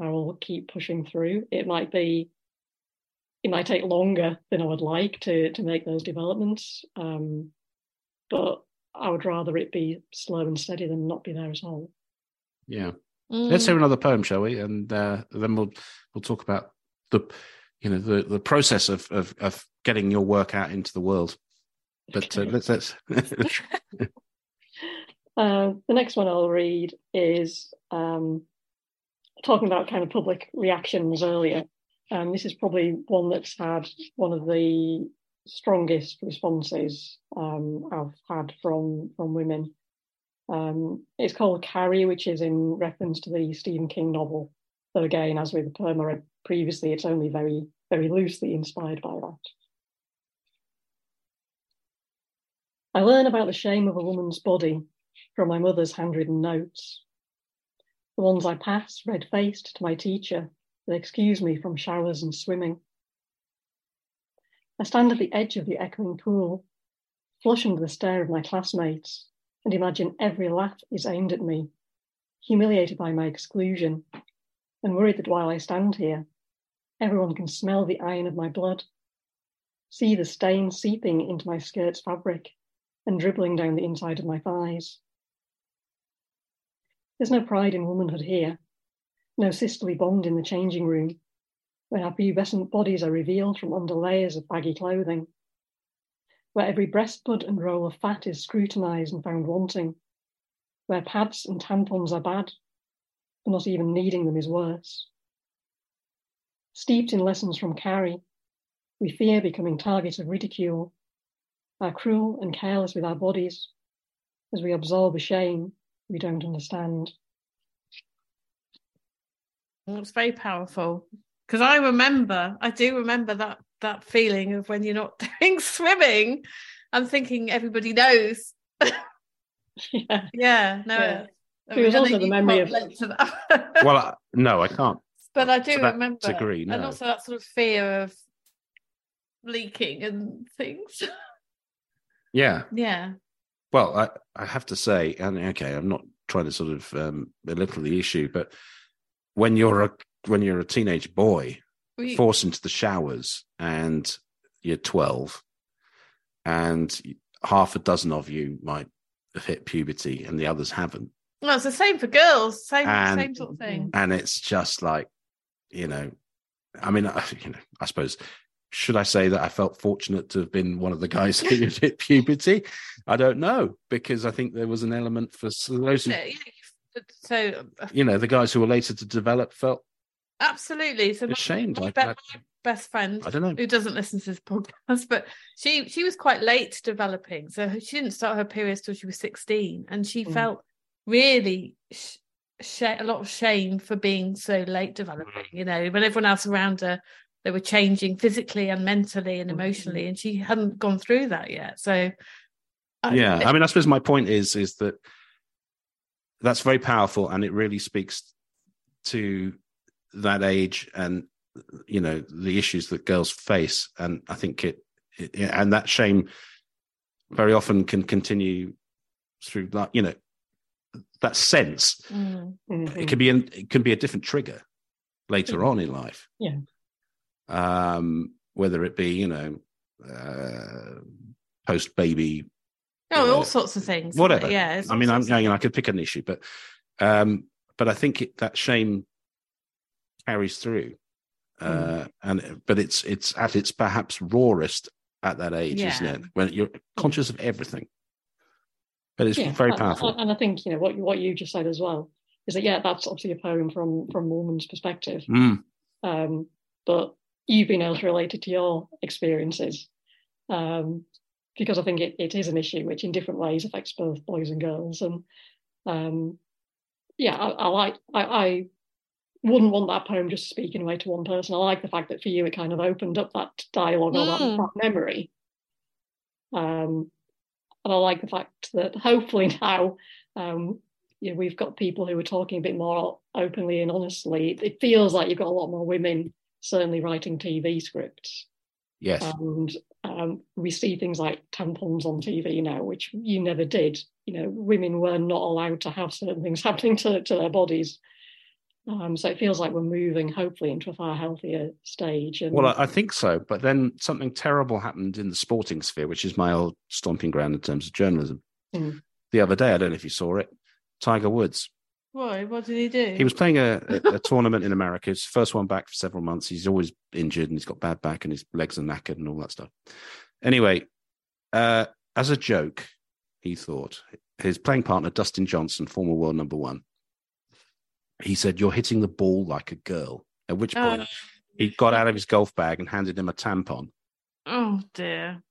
I will keep pushing through. It might be, it might take longer than I would like to to make those developments, um, but I would rather it be slow and steady than not be there at all. Yeah. Mm. Let's hear another poem, shall we? And uh, then we'll we'll talk about the you know the the process of of, of getting your work out into the world. But uh, let's let's Uh, the next one I'll read is um, talking about kind of public reactions earlier. Um, this is probably one that's had one of the strongest responses um, I've had from from women. Um, it's called Carrie, which is in reference to the Stephen King novel. Though again, as with read previously, it's only very very loosely inspired by that. I learn about the shame of a woman's body from my mother's handwritten notes. The ones I pass, red faced, to my teacher that excuse me from showers and swimming. I stand at the edge of the echoing pool, flush under the stare of my classmates, and imagine every laugh is aimed at me, humiliated by my exclusion, and worried that while I stand here, everyone can smell the iron of my blood, see the stain seeping into my skirt's fabric and dribbling down the inside of my thighs. There's no pride in womanhood here, no sisterly bond in the changing room, where our pubescent bodies are revealed from under layers of baggy clothing, where every breast bud and roll of fat is scrutinized and found wanting, where pads and tampons are bad, but not even needing them is worse. Steeped in lessons from Carrie, we fear becoming targets of ridicule, are cruel and careless with our bodies as we absorb a shame we don't understand. It's very powerful because I remember, I do remember that that feeling of when you're not doing swimming. I'm thinking everybody knows. yeah. Yeah, no. Yeah. I It was also the memory of- that. well, I, no, I can't. but I do to remember, degree, and no. also that sort of fear of leaking and things. Yeah. yeah, Well, I, I have to say, and okay, I'm not trying to sort of um, belittle the issue, but when you're a when you're a teenage boy We- forced into the showers and you're 12 and half a dozen of you might have hit puberty and the others haven't well, it's the same for girls. Same, And- same sort of thing. and it's just like you know i mean you know i suppose should i say that i felt fortunate to have been one of the guys who hit puberty i don't know because i think there was an element for those who Yeah, yeah, So uh, you know the guys who were later to develop felt absolutely. So ashamed my, like my best friend i don't know who doesn't listen to this podcast, but she she was quite late developing, so she didn't start her periods till she was sixteen, and she Mm. felt really sh- sh- a lot of shame for being so late developing. You know, when everyone else around her they were changing physically and mentally and Mhm. emotionally, and she hadn't gone through that yet. So I- yeah i mean i suppose my point is is that that's very powerful and it really speaks to that age and you know the issues that girls face and i think it, it and that shame very often can continue through that you know that sense Mm. Mhm. it can be an, it can be a different trigger later Mhm. on in life Yeah. Um whether it be you know uh post baby Oh, uh, all sorts of things. whatever. Yeah. I mean, I'm, you know, I could pick an issue, but um, but I think it, that shame carries through, uh, and but it's it's at its perhaps rawest at that age, isn't it? When you're conscious of everything, but it's Yeah, very powerful. And I think you know what you- what you just said as well is that yeah, that's obviously a poem from from a woman's perspective, Mm, um, but you've been able to relate it to your experiences, um, because I think it, it is an issue which in different ways affects both boys and girls, and um, yeah, I, I like I, I wouldn't want that poem just speaking away to one person. I like the fact that for you it kind of opened up that dialogue or that, Mm. that memory. Um, and I like the fact that hopefully now um, you know, we've got people who are talking a bit more openly and honestly. It feels like you've got a lot more women certainly writing TV scripts. yes, And um, we see things like tampons on TV now, which you never did. You know, women were not allowed to have certain things happening to, to their bodies. Um, so it feels like we're moving, hopefully, into a far healthier stage. And well, I, think so. But then something terrible happened in the sporting sphere, which is my old stomping ground in terms of journalism. Mm. The other day, I don't know if you saw it. Tiger Woods. Why? What did he do? He was playing a, a, a tournament in America. It's the first one back for several months. He's always injured and he's got bad back and his legs are knackered and all that stuff. Anyway, uh, as a joke, he thought his playing partner, Dustin Johnson, former world number one, he said, You're hitting the ball like a girl. At which point Oh, he got out of his golf bag and handed him a tampon oh dear.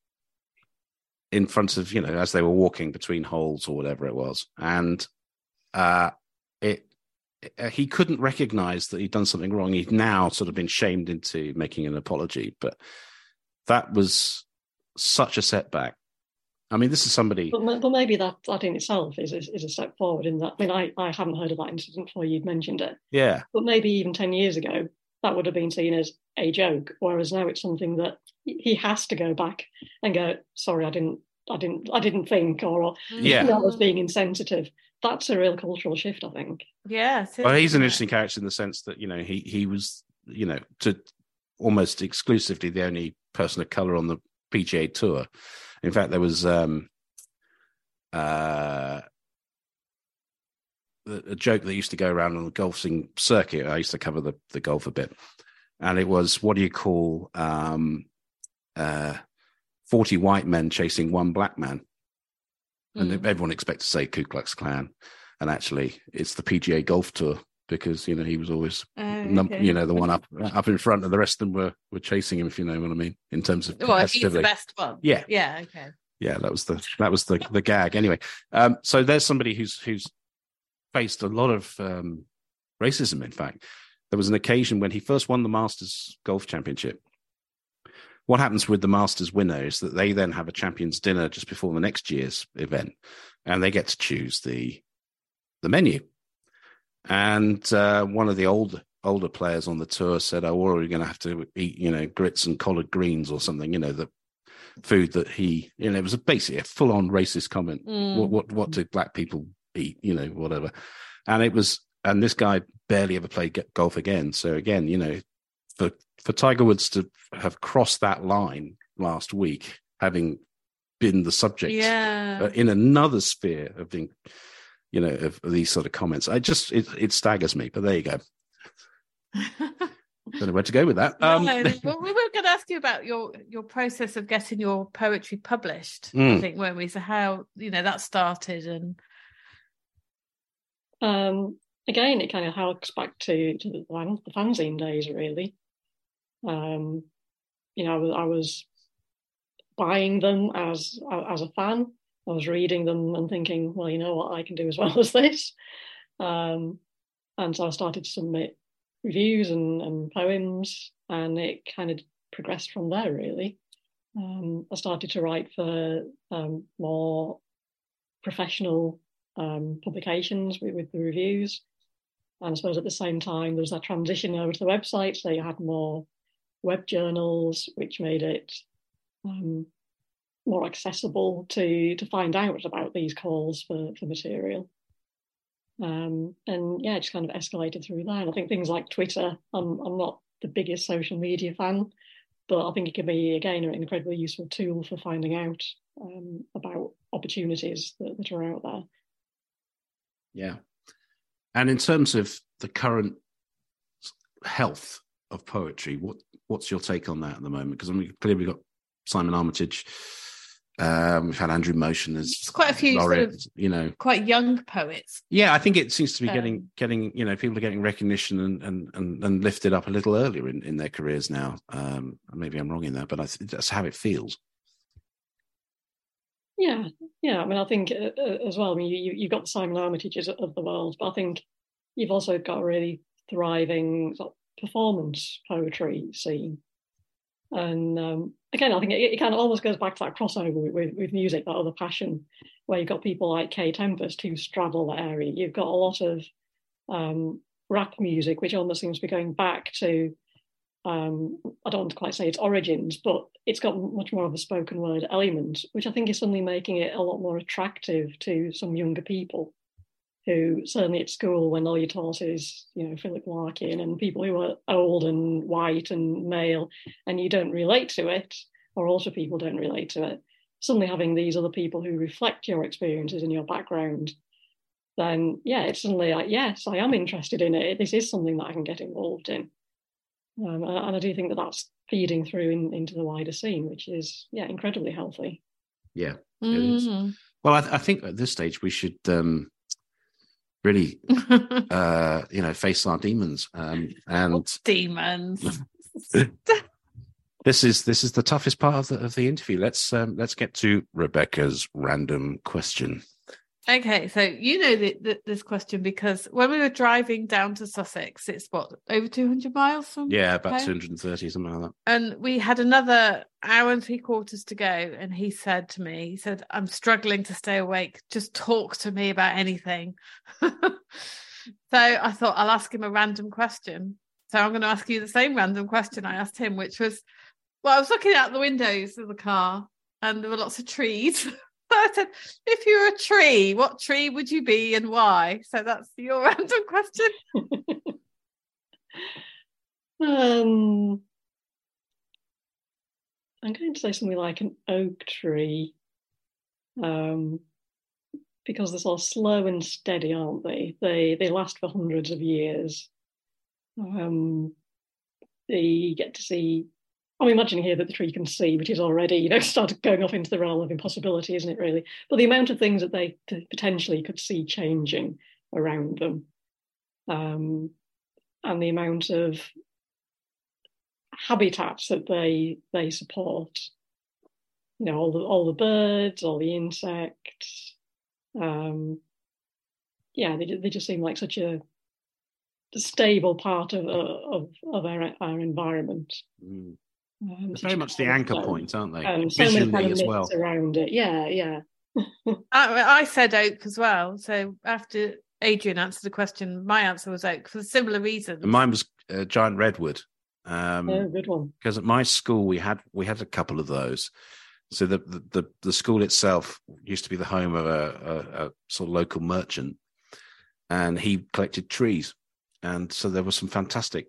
in front of, you know, as they were walking between holes or whatever it was. And uh, it, uh, he couldn't recognize that he'd done something wrong. He'd now sort of been shamed into making an apology, but that was such a setback. I mean, this is somebody. But, but maybe that, that in itself is, is, is a step forward in that. I mean, I, I haven't heard of that incident before you'd mentioned it. Yeah, But maybe even 10 years ago, that would have been seen as a joke. Whereas now it's something that he has to go back and go, sorry, I didn't, I didn't, I didn't think, or Yeah. that was being insensitive. That's a real cultural shift, I think. Yeah. well, he's an interesting character in the sense that you know he he was you know to almost exclusively the only person of color on the PGA Tour. In fact, there was um, uh, a a joke that used to go around on the golfing circuit. I used to cover the the golf a bit, and it was what do you call um, uh, forty white men chasing one black man? And Mm. everyone expects to say Ku Klux Klan, and actually it's the PGA Golf Tour because you know he was always Oh, num- okay. you know the one up up in front, and the rest of them were were chasing him. If you know what I mean, in terms of Well, he's the best one. Yeah, Yeah. Okay. yeah, that was the that was the the gag. Anyway, um, so there's somebody who's who's faced a lot of um, racism. In fact, there was an occasion when he first won the Masters Golf Championship. What happens with the Masters winner is that they then have a champions dinner just before the next year's event, and they get to choose the the menu. And uh, one of the old older players on the tour said, "Oh, we're going to have to eat, you know, grits and collard greens or something, you know, the food that he, you know, it was a basically a full on racist comment. Mm. What what what do black people eat? You know, whatever. And it was, and this guy barely ever played golf again. So again, you know, for for Tiger Woods to have crossed that line last week, having been the subject Yeah. uh, in another sphere of being, you know, of, of these sort of comments, I just it it staggers me. But there you go. Don't know where to go with that. Um, no, well, we were going to ask you about your your process of getting your poetry published. I Mm. think, weren't we? So how you know that started and Um, again, it kind of harks back to, to the, the fanzine days, really. Um, you know, I was, I was buying them as as a fan. I was reading them and thinking, well, you know what, I can do as well as this. Um, and so I started to submit reviews and, and poems, and it kind of progressed from there, really. Um, I started to write for um, more professional um, publications with, with the reviews. And I suppose at the same time, there was that transition over to the website. So you had more web journals, which made it um, more accessible to to find out about these calls for, for material. Um, and yeah, just kind of escalated through that. And I think things like Twitter, I'm, I'm not the biggest social media fan, but I think it can be again an incredibly useful tool for finding out um, about opportunities that, that are out there. Yeah. And in terms of the current health of poetry, what what's your take on that at the moment? Because I mean, clearly we've got Simon Armitage. Um, we've had Andrew Motion as There's quite a few sort of you know. quite young poets. Yeah, I think it seems to be Um, getting getting you know people are getting recognition and and and, and lifted up a little earlier in, in their careers now. Um, maybe I'm wrong in that, but I th- that's how it feels. Yeah, yeah. I mean, I think uh, uh, as well. I mean, you, you- you've got the Simon Armitages of the world, but I think you've also got a really thriving sort of performance poetry scene. And um, again, I think it, it kind of almost goes back to that crossover with, with, with music, that other passion, where you've got people like Kae Tempest who straddle that area. You've got a lot of um, rap music, which almost seems to be going back to um, I don't want to quite say its origins, but it's got much more of a spoken word element, which I think is suddenly making it a lot more attractive to some younger people who certainly at school when all you taught is, you know, Philip Larkin and people who are old and white and male and you don't relate to it, or older people don't relate to it, suddenly having these other people who reflect your experiences and your background, then yeah, it's suddenly like, yes, I am interested in it. This is something that I can get involved in. Um, and I do think that that's feeding through in, into the wider scene, which is yeah incredibly healthy. Yeah. is. Mm. Well, I, I think at this stage we should um, really, uh, you know, face our demons. Um, and Demons. this is this is the toughest part of the of the interview. Let's um, let's get to Rebecca's random question. Okay, so you know the, the, this question because when we were driving down to Sussex, it's what over two hundred miles from Yeah, about two hundred and thirty, something like that. and we had another hour and three quarters to go and he said to me he said i'm struggling to stay awake. Just talk to me about anything. So i thought i'll ask him a random question. So i'm going to ask you the same random question i asked him which was well i was looking out the windows of the car and there were lots of trees i said if you were a tree what tree would you be and why so that's your random question Um, I'm going to say something like an oak tree, um, because they're sort of slow and steady, aren't they? They they last for hundreds of years. Um, they get to see. I'm imagining here that the tree can see, which is already, you know, started going off into the realm of impossibility, isn't it? Really, but the amount of things that they potentially could see changing around them, um, and the amount of habitats that they they support. You know, all the all the birds, all the insects. Um, yeah, they they just seem like such a stable part of of of our our environment. Mm. Um, very much the anchor um, point, aren't they? Um, so many Visually kind of as well. around it. Yeah, yeah. I, I said oak as well. So after Adrian answered the question, my answer was oak for similar reasons. And mine was uh, giant redwood. Um, Oh, good one. because at my school we had we had a couple of those. So the the the, the school itself used to be the home of a, a, a sort of local merchant, and he collected trees, and so there were some fantastic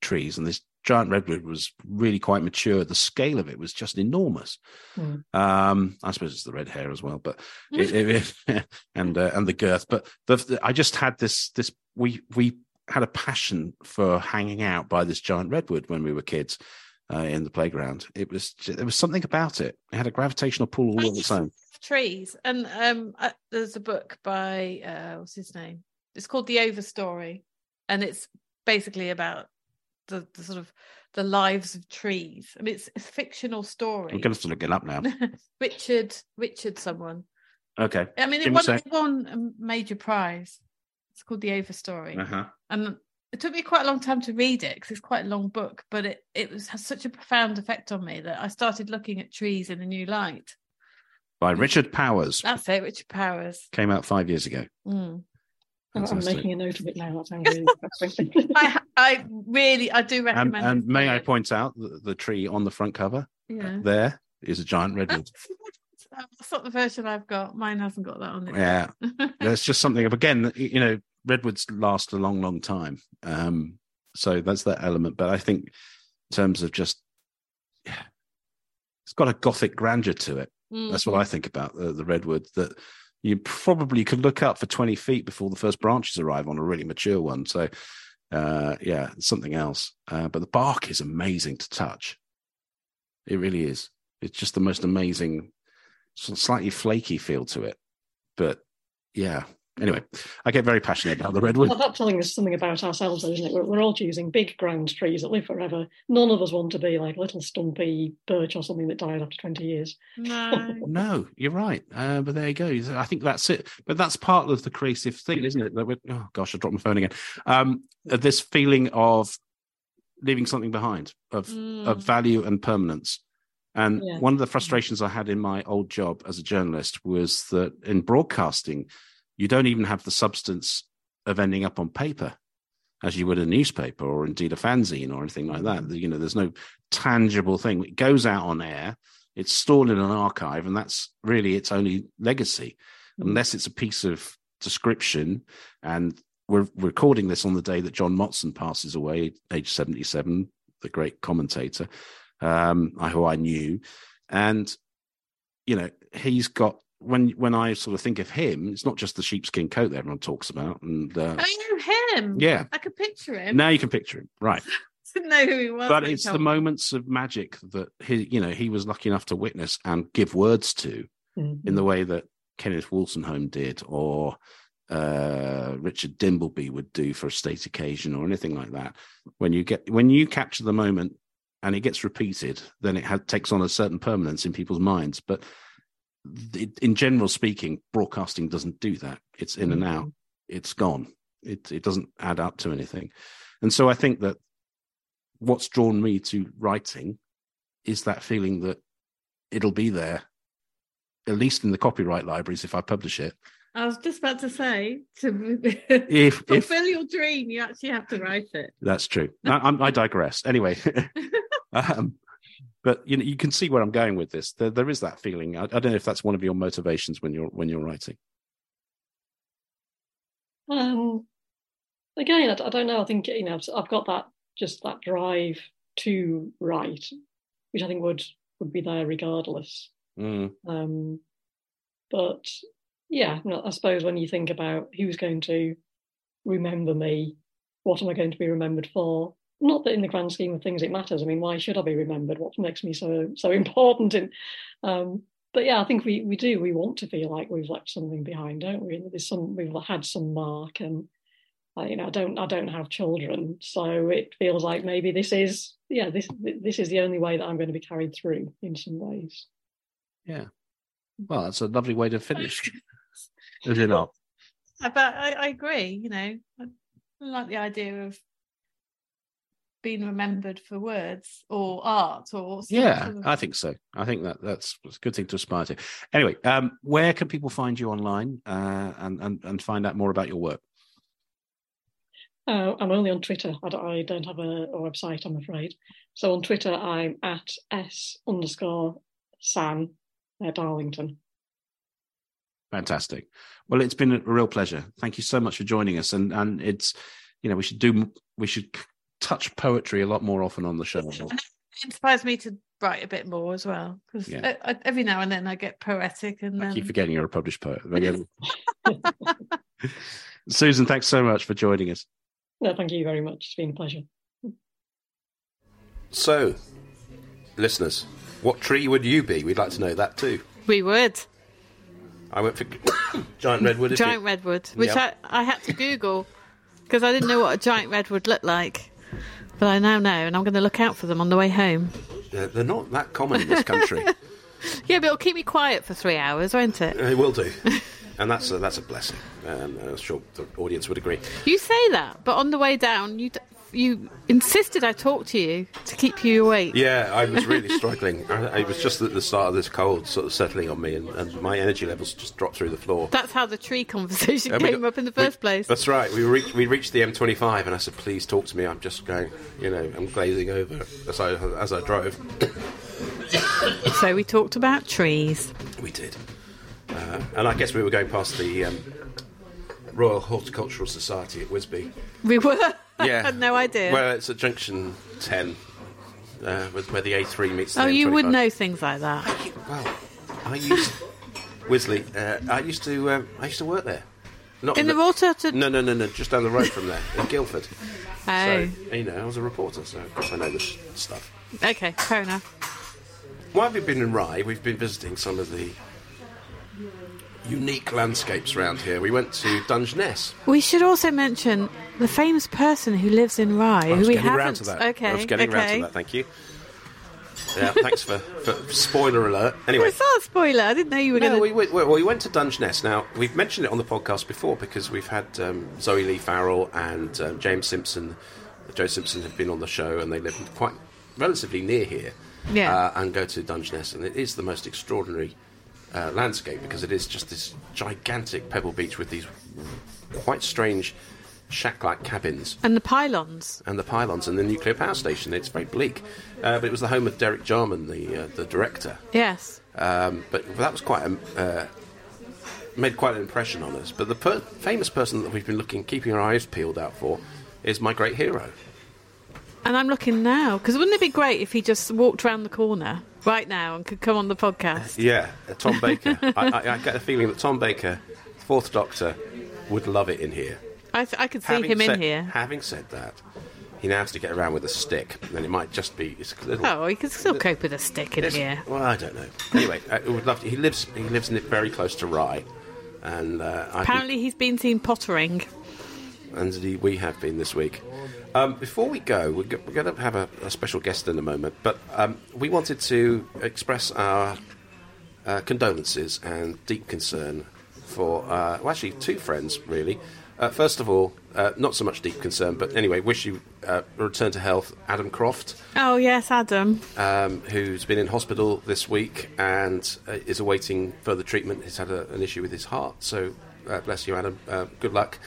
trees, and this giant redwood was really quite mature. The scale of it was just enormous. Mm. Um, I suppose it's the red hair as well, but it, it, and uh, and the girth. But the, the- I just had this this we we had a passion for hanging out by this giant redwood when we were kids uh, in the playground. It was there was something about it. It had a gravitational pull all of its own. trees and um uh, there's a book by uh what's his name it's called the overstory and it's basically about the, the sort of the lives of trees i mean it's a fictional story I'm going to have to look it up now. richard richard someone Okay. i mean it Give won, it won a major prize it's called the overstory Uh-huh. and it took me quite a long time to read it because it's quite a long book but it it was has such a profound effect on me that i started looking at trees in a new light By Richard Powers. that's it richard powers Came out five years ago. Mm. I'm, I'm making a note of it now. That really. I I really I do And, recommend. and it. may I point out that the tree on the front cover Yeah. there is a giant redwood. That's not the version I've got. Mine hasn't got that on it. Yeah. There's just something of again, you know, redwoods last a long, long time. Um, so that's that element. But I think in terms of just it's got a gothic grandeur to it. Mm. That's what I think about the, the redwood. That you probably could look up for twenty feet before the first branches arrive on a really mature one. So, uh, yeah, something else. Uh, but the bark is amazing to touch. It really is. It's just the most amazing, slightly flaky feel to it. But yeah. Anyway, I get very passionate about the redwood. Well, that's telling us something about ourselves, though, isn't it? We're, we're all choosing big ground trees that live forever. None of us want to be like little stumpy birch or something that died after 20 years. No. No, you're right. Uh, but there you go. I think that's it. But that's part of the creative thing, isn't it? That we're, oh gosh, I dropped my phone again. Um, this feeling of leaving something behind, of Mm. of value and permanence. And Yeah. one of the frustrations I had in my old job as a journalist was that in broadcasting, you don't even have the substance of ending up on paper as you would a newspaper or indeed a fanzine or anything like that. You know, there's no tangible thing. It goes out on air, it's stored in an archive, and that's really its only legacy, unless it's a piece of description. And we're recording this on the day that John Motson passes away, age 77, the great commentator, um, who I knew. And, you know, he's got when when I sort of think of him, it's not just the sheepskin coat that everyone talks about. And uh, I know him. yeah, I could picture him. now you can picture him, right? didn't know who he was. but it's the me. moments of magic that he, you know, he was lucky enough to witness and give words to Mm. in the way that Kenneth Wolstenholme did, or uh, Richard Dimbleby would do for a state occasion, or anything like that. When you get when you capture the moment and it gets repeated, then it ha- takes on a certain permanence in people's minds. But it, in general speaking, broadcasting doesn't do that. It's in and out. It's gone. It it doesn't add up to anything. And so I think that what's drawn me to writing is that feeling that it'll be there, at least in the copyright libraries if I publish it. I was just about to say to If if fulfill your dream, you actually have to write it. that's true, I, I digress. Anyway, um, but you know you can see where I'm going with this. There, there is that feeling. I, I don't know if that's one of your motivations when you're when you're writing. Um, again, I don't know. I think you know I've, I've got that just that drive to write, which I think would would be there regardless. Mm, Um, but yeah, no, I suppose when you think about who's going to remember me, what am I going to be remembered for? Not that in the grand scheme of things it matters. I mean, why should I be remembered? What makes me so so important? In, um, but yeah, I think we we do. We want to feel like we've left something behind, don't we? There's some we've had some mark, and uh, you know, I don't I don't have children, so it feels like maybe this is yeah this this is the only way that I'm going to be carried through in some ways. yeah. Well, that's a lovely way to finish. Is it not? But I, I agree. You know, I like the idea of being remembered for words or art or Yeah, sort of- I think so. I think that that's a good thing to aspire to. Anyway, um, where can people find you online uh, and, and and find out more about your work? Uh, I'm only on Twitter. I don't, I don't have a, a website, I'm afraid. So on Twitter, I'm at s underscore Sam uh, Darlington. Fantastic. Well, it's been a real pleasure. Thank you so much for joining us. And and it's you know we should do we should touch poetry a lot more often on the show. It inspires me to write a bit more as well because Yeah. every now and then I get poetic and I then keep forgetting you're a published poet. Susan, thanks so much for joining us. No, thank you very much. It's been a pleasure. So, listeners, what tree would you be? We'd like to know that too. we would I went for giant redwood. if you- giant redwood, which Yeah. I, I had to Google because I didn't know what a giant redwood looked like. But I now know, and I'm going to look out for them on the way home. Uh, they're not that common in this country. Yeah, but it'll keep me quiet for three hours, won't it? It will do, and that's a, that's a blessing. And I'm sure the audience would agree. You say that, but on the way down, you d- you insisted I talk to you to keep you awake. Yeah, I was really struggling. I, it was just at the start of this cold sort of settling on me, and, and my energy levels just dropped through the floor. That's how the tree conversation And came got- up in the we- first place. That's right. We reached we reached the M25, and I said, "Please talk to me." I'm just going, you know, I'm glazing over as I as I drove. So we talked about trees. We did, uh, and I guess we were going past the um, Royal Horticultural Society at Wisley. We were. Yeah, I had no idea. Well, it's at Junction 10. uh, where the A3 meets the Oh, you would know things like that. Well, I used Wisley. Uh, I used to. Um, I used to work there. Not In the water to. No, no, no, no. Just down the road from there, in Guildford. Oh, So you know, I was a reporter, so of course I know this stuff. okay, fair enough. While we've been in Rye, we've been visiting some of the unique landscapes around here. We went to Dungeness. We should also mention the famous person who lives in Rye, I who was we getting haven't. around to that. Okay, I was getting okay. around to that. Thank you. Yeah, thanks for, for spoiler alert. Anyway, It's not a spoiler. I didn't know you were No, going we, to. we, well, we went to Dungeness. Now, we've mentioned it on the podcast before because we've had um, Zoe Lee Farrell and um, James Simpson. Joe Simpson have been on the show and they live quite relatively near here. Yeah. Uh, and go to Dungeness. And it is the most extraordinary uh, landscape because it is just this gigantic pebble beach with these quite strange shack like cabins And the pylons. and the pylons and the nuclear power station. It's very bleak. Uh, but it was the home of Derek Jarman, the, uh, the director. Yes. Um, but that was quite a, uh, made quite an impression on us. But the per- famous person that we've been looking, keeping our eyes peeled out for, is my great hero. And I'm looking now because wouldn't it be great if he just walked around the corner right now and could come on the podcast? Yeah, uh, Tom Baker. I, I, I get a feeling that Tom Baker, Fourth Doctor, would love it in here. I, th- I could see Having him said, in here. Having said that, he now has to get around with a stick, and then it might just be it's a little. Oh, he could still cope with a stick in here. Well, I don't know. Anyway, I would love to. He lives. He lives in it very close to Rye, and uh, Apparently, he's been seen pottering. and we have been this week. Um, before we go, we're, go- we're going to have a, a special guest in a moment, but um, we wanted to express our uh, condolences and deep concern for, uh, well, actually, two friends, really. Uh, first of all, uh, not so much deep concern, but anyway, wish you uh, a return to health, Adam Croft, Oh yes, Adam. um, who's been in hospital this week and uh, is awaiting further treatment. He's had a, an issue with his heart, so uh, bless you, Adam. Uh, good luck.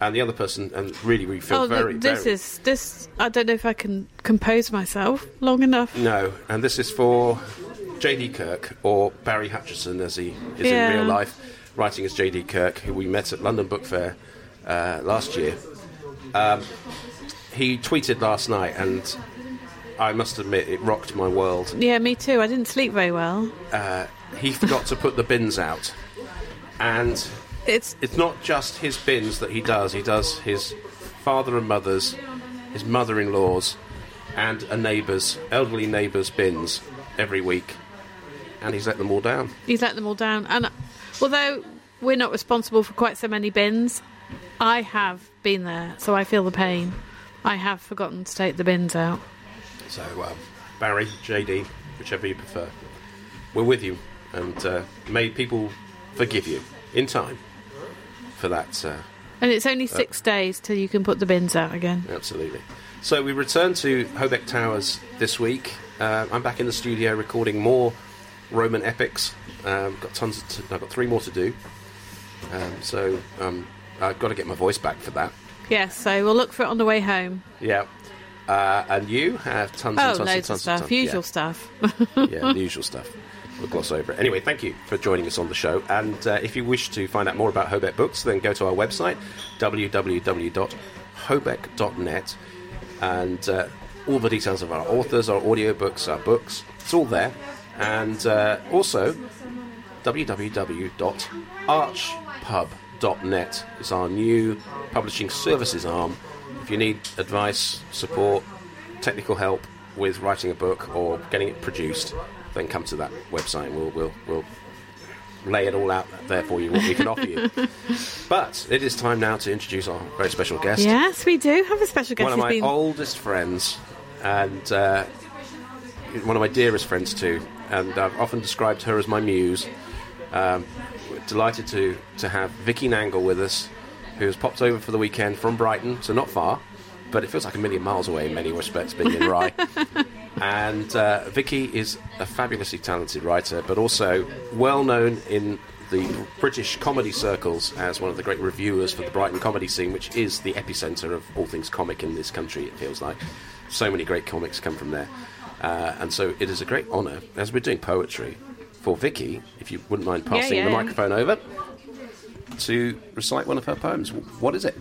And the other person, and really, we feel Oh, very, th- this very is this. I don't know if I can compose myself long enough. no. And this is for J.D. Kirk or Barry Hutchison, as he is Yeah. in real life, writing as J.D. Kirk, who we met at London Book Fair uh, last year. Um, he tweeted last night, and I must admit, it rocked my world. Yeah, me too. I didn't sleep very well. Uh, he forgot to put the bins out, and It's it's not just his bins that he does. He does his father and mother's, his mother-in-law's, and a neighbour's, elderly neighbour's bins every week, and he's let them all down. he's let them all down. And although we're not responsible for quite so many bins, I have been there, so I feel the pain. I have forgotten to take the bins out. So um, Barry, JD, whichever you prefer, we're with you, and uh, may people forgive you in time for that. Uh, And it's only six days till you can put the bins out again. Absolutely. So we return to Hobeck Towers this week. Uh, I'm back in the studio recording more Roman epics. Um, got tons. Of t- I've got three more to do. Um, so um, I've got to get my voice back for that. Yes, so we'll look for it on the way home. Yeah. Uh, and you have tons Oh, and tons and tons of stuff, usual Yeah. stuff. yeah, the usual stuff. We'll gloss over it. Anyway, thank you for joining us on the show. And uh, if you wish to find out more about Hobeck Books, then go to our website, www.hobeck.net, and uh, all the details of our authors, our audiobooks, our books, it's all there. And uh, also, www.archpub.net is our new publishing services arm. If you need advice, support, technical help with writing a book or getting it produced, then come to that website. We'll we'll we'll lay it all out there for you what we can offer you. But it is time now to introduce our very special guest, yes, we do have a special guest one of my been. oldest friends, and uh, one of my dearest friends too. And I've often described her as my muse. Um, delighted to to have Vicky Nangle with us, who has popped over for the weekend from Brighton, so not far, but it feels like a million miles away in many respects, being in Rye. and uh, Vicky is a fabulously talented writer, but also well known in the British comedy circles as one of the great reviewers for the Brighton comedy scene, which is the epicentre of all things comic in this country. It feels like so many great comics come from there, uh, and so it is a great honour as we're doing poetry for Vicky. If you wouldn't mind passing yeah, the microphone over to recite one of her poems. What is it?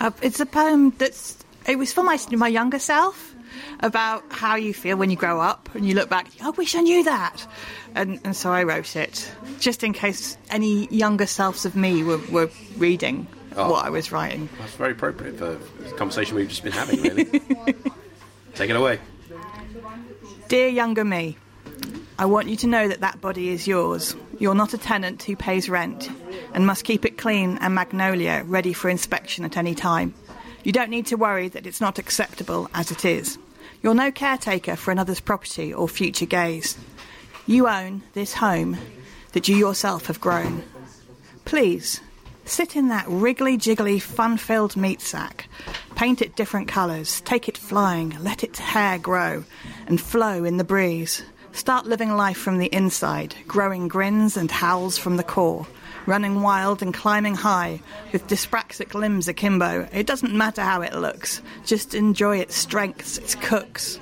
Uh, it's a poem that's. It was for my my younger self. About how you feel when you grow up and you look back, I wish I knew that. And, and so I wrote it, just in case any younger selves of me were, were reading Oh. what I was writing. That's very appropriate for the conversation we've just been having, really. Take it away. Dear younger me, I want you to know that that body is yours. You're not a tenant who pays rent and must keep it clean and magnolia ready for inspection at any time. You don't need to worry that it's not acceptable as it is. You're no caretaker for another's property or future gaze. You own this home that you yourself have grown. Please, sit in that wriggly jiggly fun filled meat sack. Paint it different colours, take it flying, let its hair grow and flow in the breeze. Start living life from the inside, growing grins and howls from the core, running wild and climbing high with dyspraxic limbs akimbo. It doesn't matter how it looks, just enjoy its strengths, its cooks.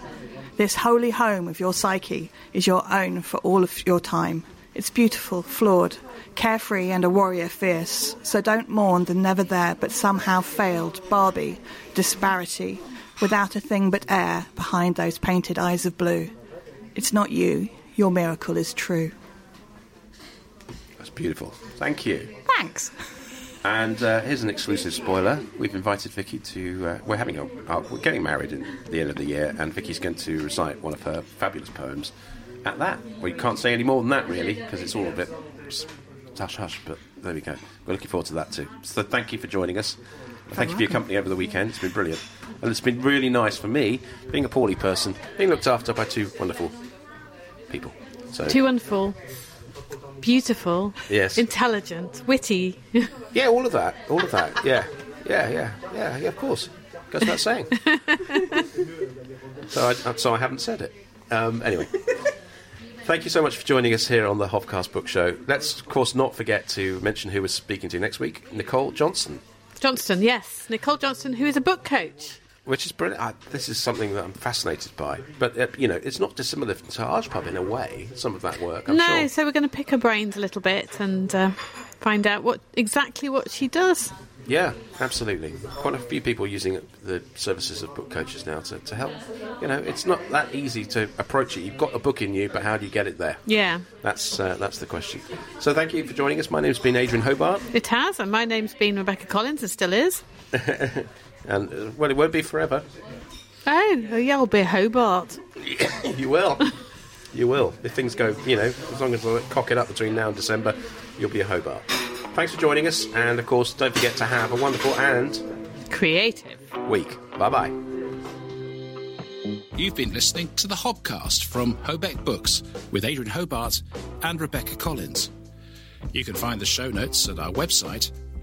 This holy home of your psyche is your own for all of your time. It's beautiful, flawed, carefree, and a warrior fierce. So don't mourn the never there but somehow failed Barbie disparity without a thing but air behind those painted eyes of blue. It's not you. Your miracle is true. Beautiful. Thank you. Thanks. And uh, here's an exclusive spoiler. We've invited Vicky to. Uh, we're having a. Uh, we're getting married in the end of the year, and Vicky's going to recite one of her fabulous poems at that. Well, you can't say any more than that, really, because it's all a bit hush hush. But there we go. We're looking forward to that too. So thank you for joining us. Thank you for your company over the weekend. It's been brilliant, and it's been really nice for me, being a poorly person, being looked after by two wonderful people. So Too wonderful, beautiful, Yes. intelligent, witty. Yeah, all of that. All of that. Yeah. Yeah, yeah, yeah, yeah, of course. Goes without saying. so, I, so I haven't said it. Um, anyway. Thank you so much for joining us here on the Hobcast Book Show. Let's, of course, not forget to mention who we're speaking to next week Nicole Johnson, Johnston, yes, Nicole Johnston, who is a book coach. Which is brilliant. I, this is something that I'm fascinated by. But, uh, you know, it's not dissimilar to Archpub in a way, some of that work, I'm no, sure. so we're going to pick her brains a little bit and uh, find out what exactly what she does. Yeah, absolutely. Quite a few people using the services of book coaches now to, to help. You know, it's not that easy to approach it. You've got a book in you, but how do you get it there? Yeah, That's uh, that's the question. So thank you for joining us. My name's been Adrian Hobart, it has, and my name's been Rebecca Collins and still is. and uh, well, it won't be forever. Oh, yeah, I'll be Hobart. you will, you will. If things go, you know, as long as I cock it up between now and December, you'll be a Hobart. Thanks for joining us, and of course, don't forget to have a wonderful and Creative. week. Bye bye. You've been listening to the Hobcast from Hobeck Books with Adrian Hobart and Rebecca Collins. You can find the show notes at our website,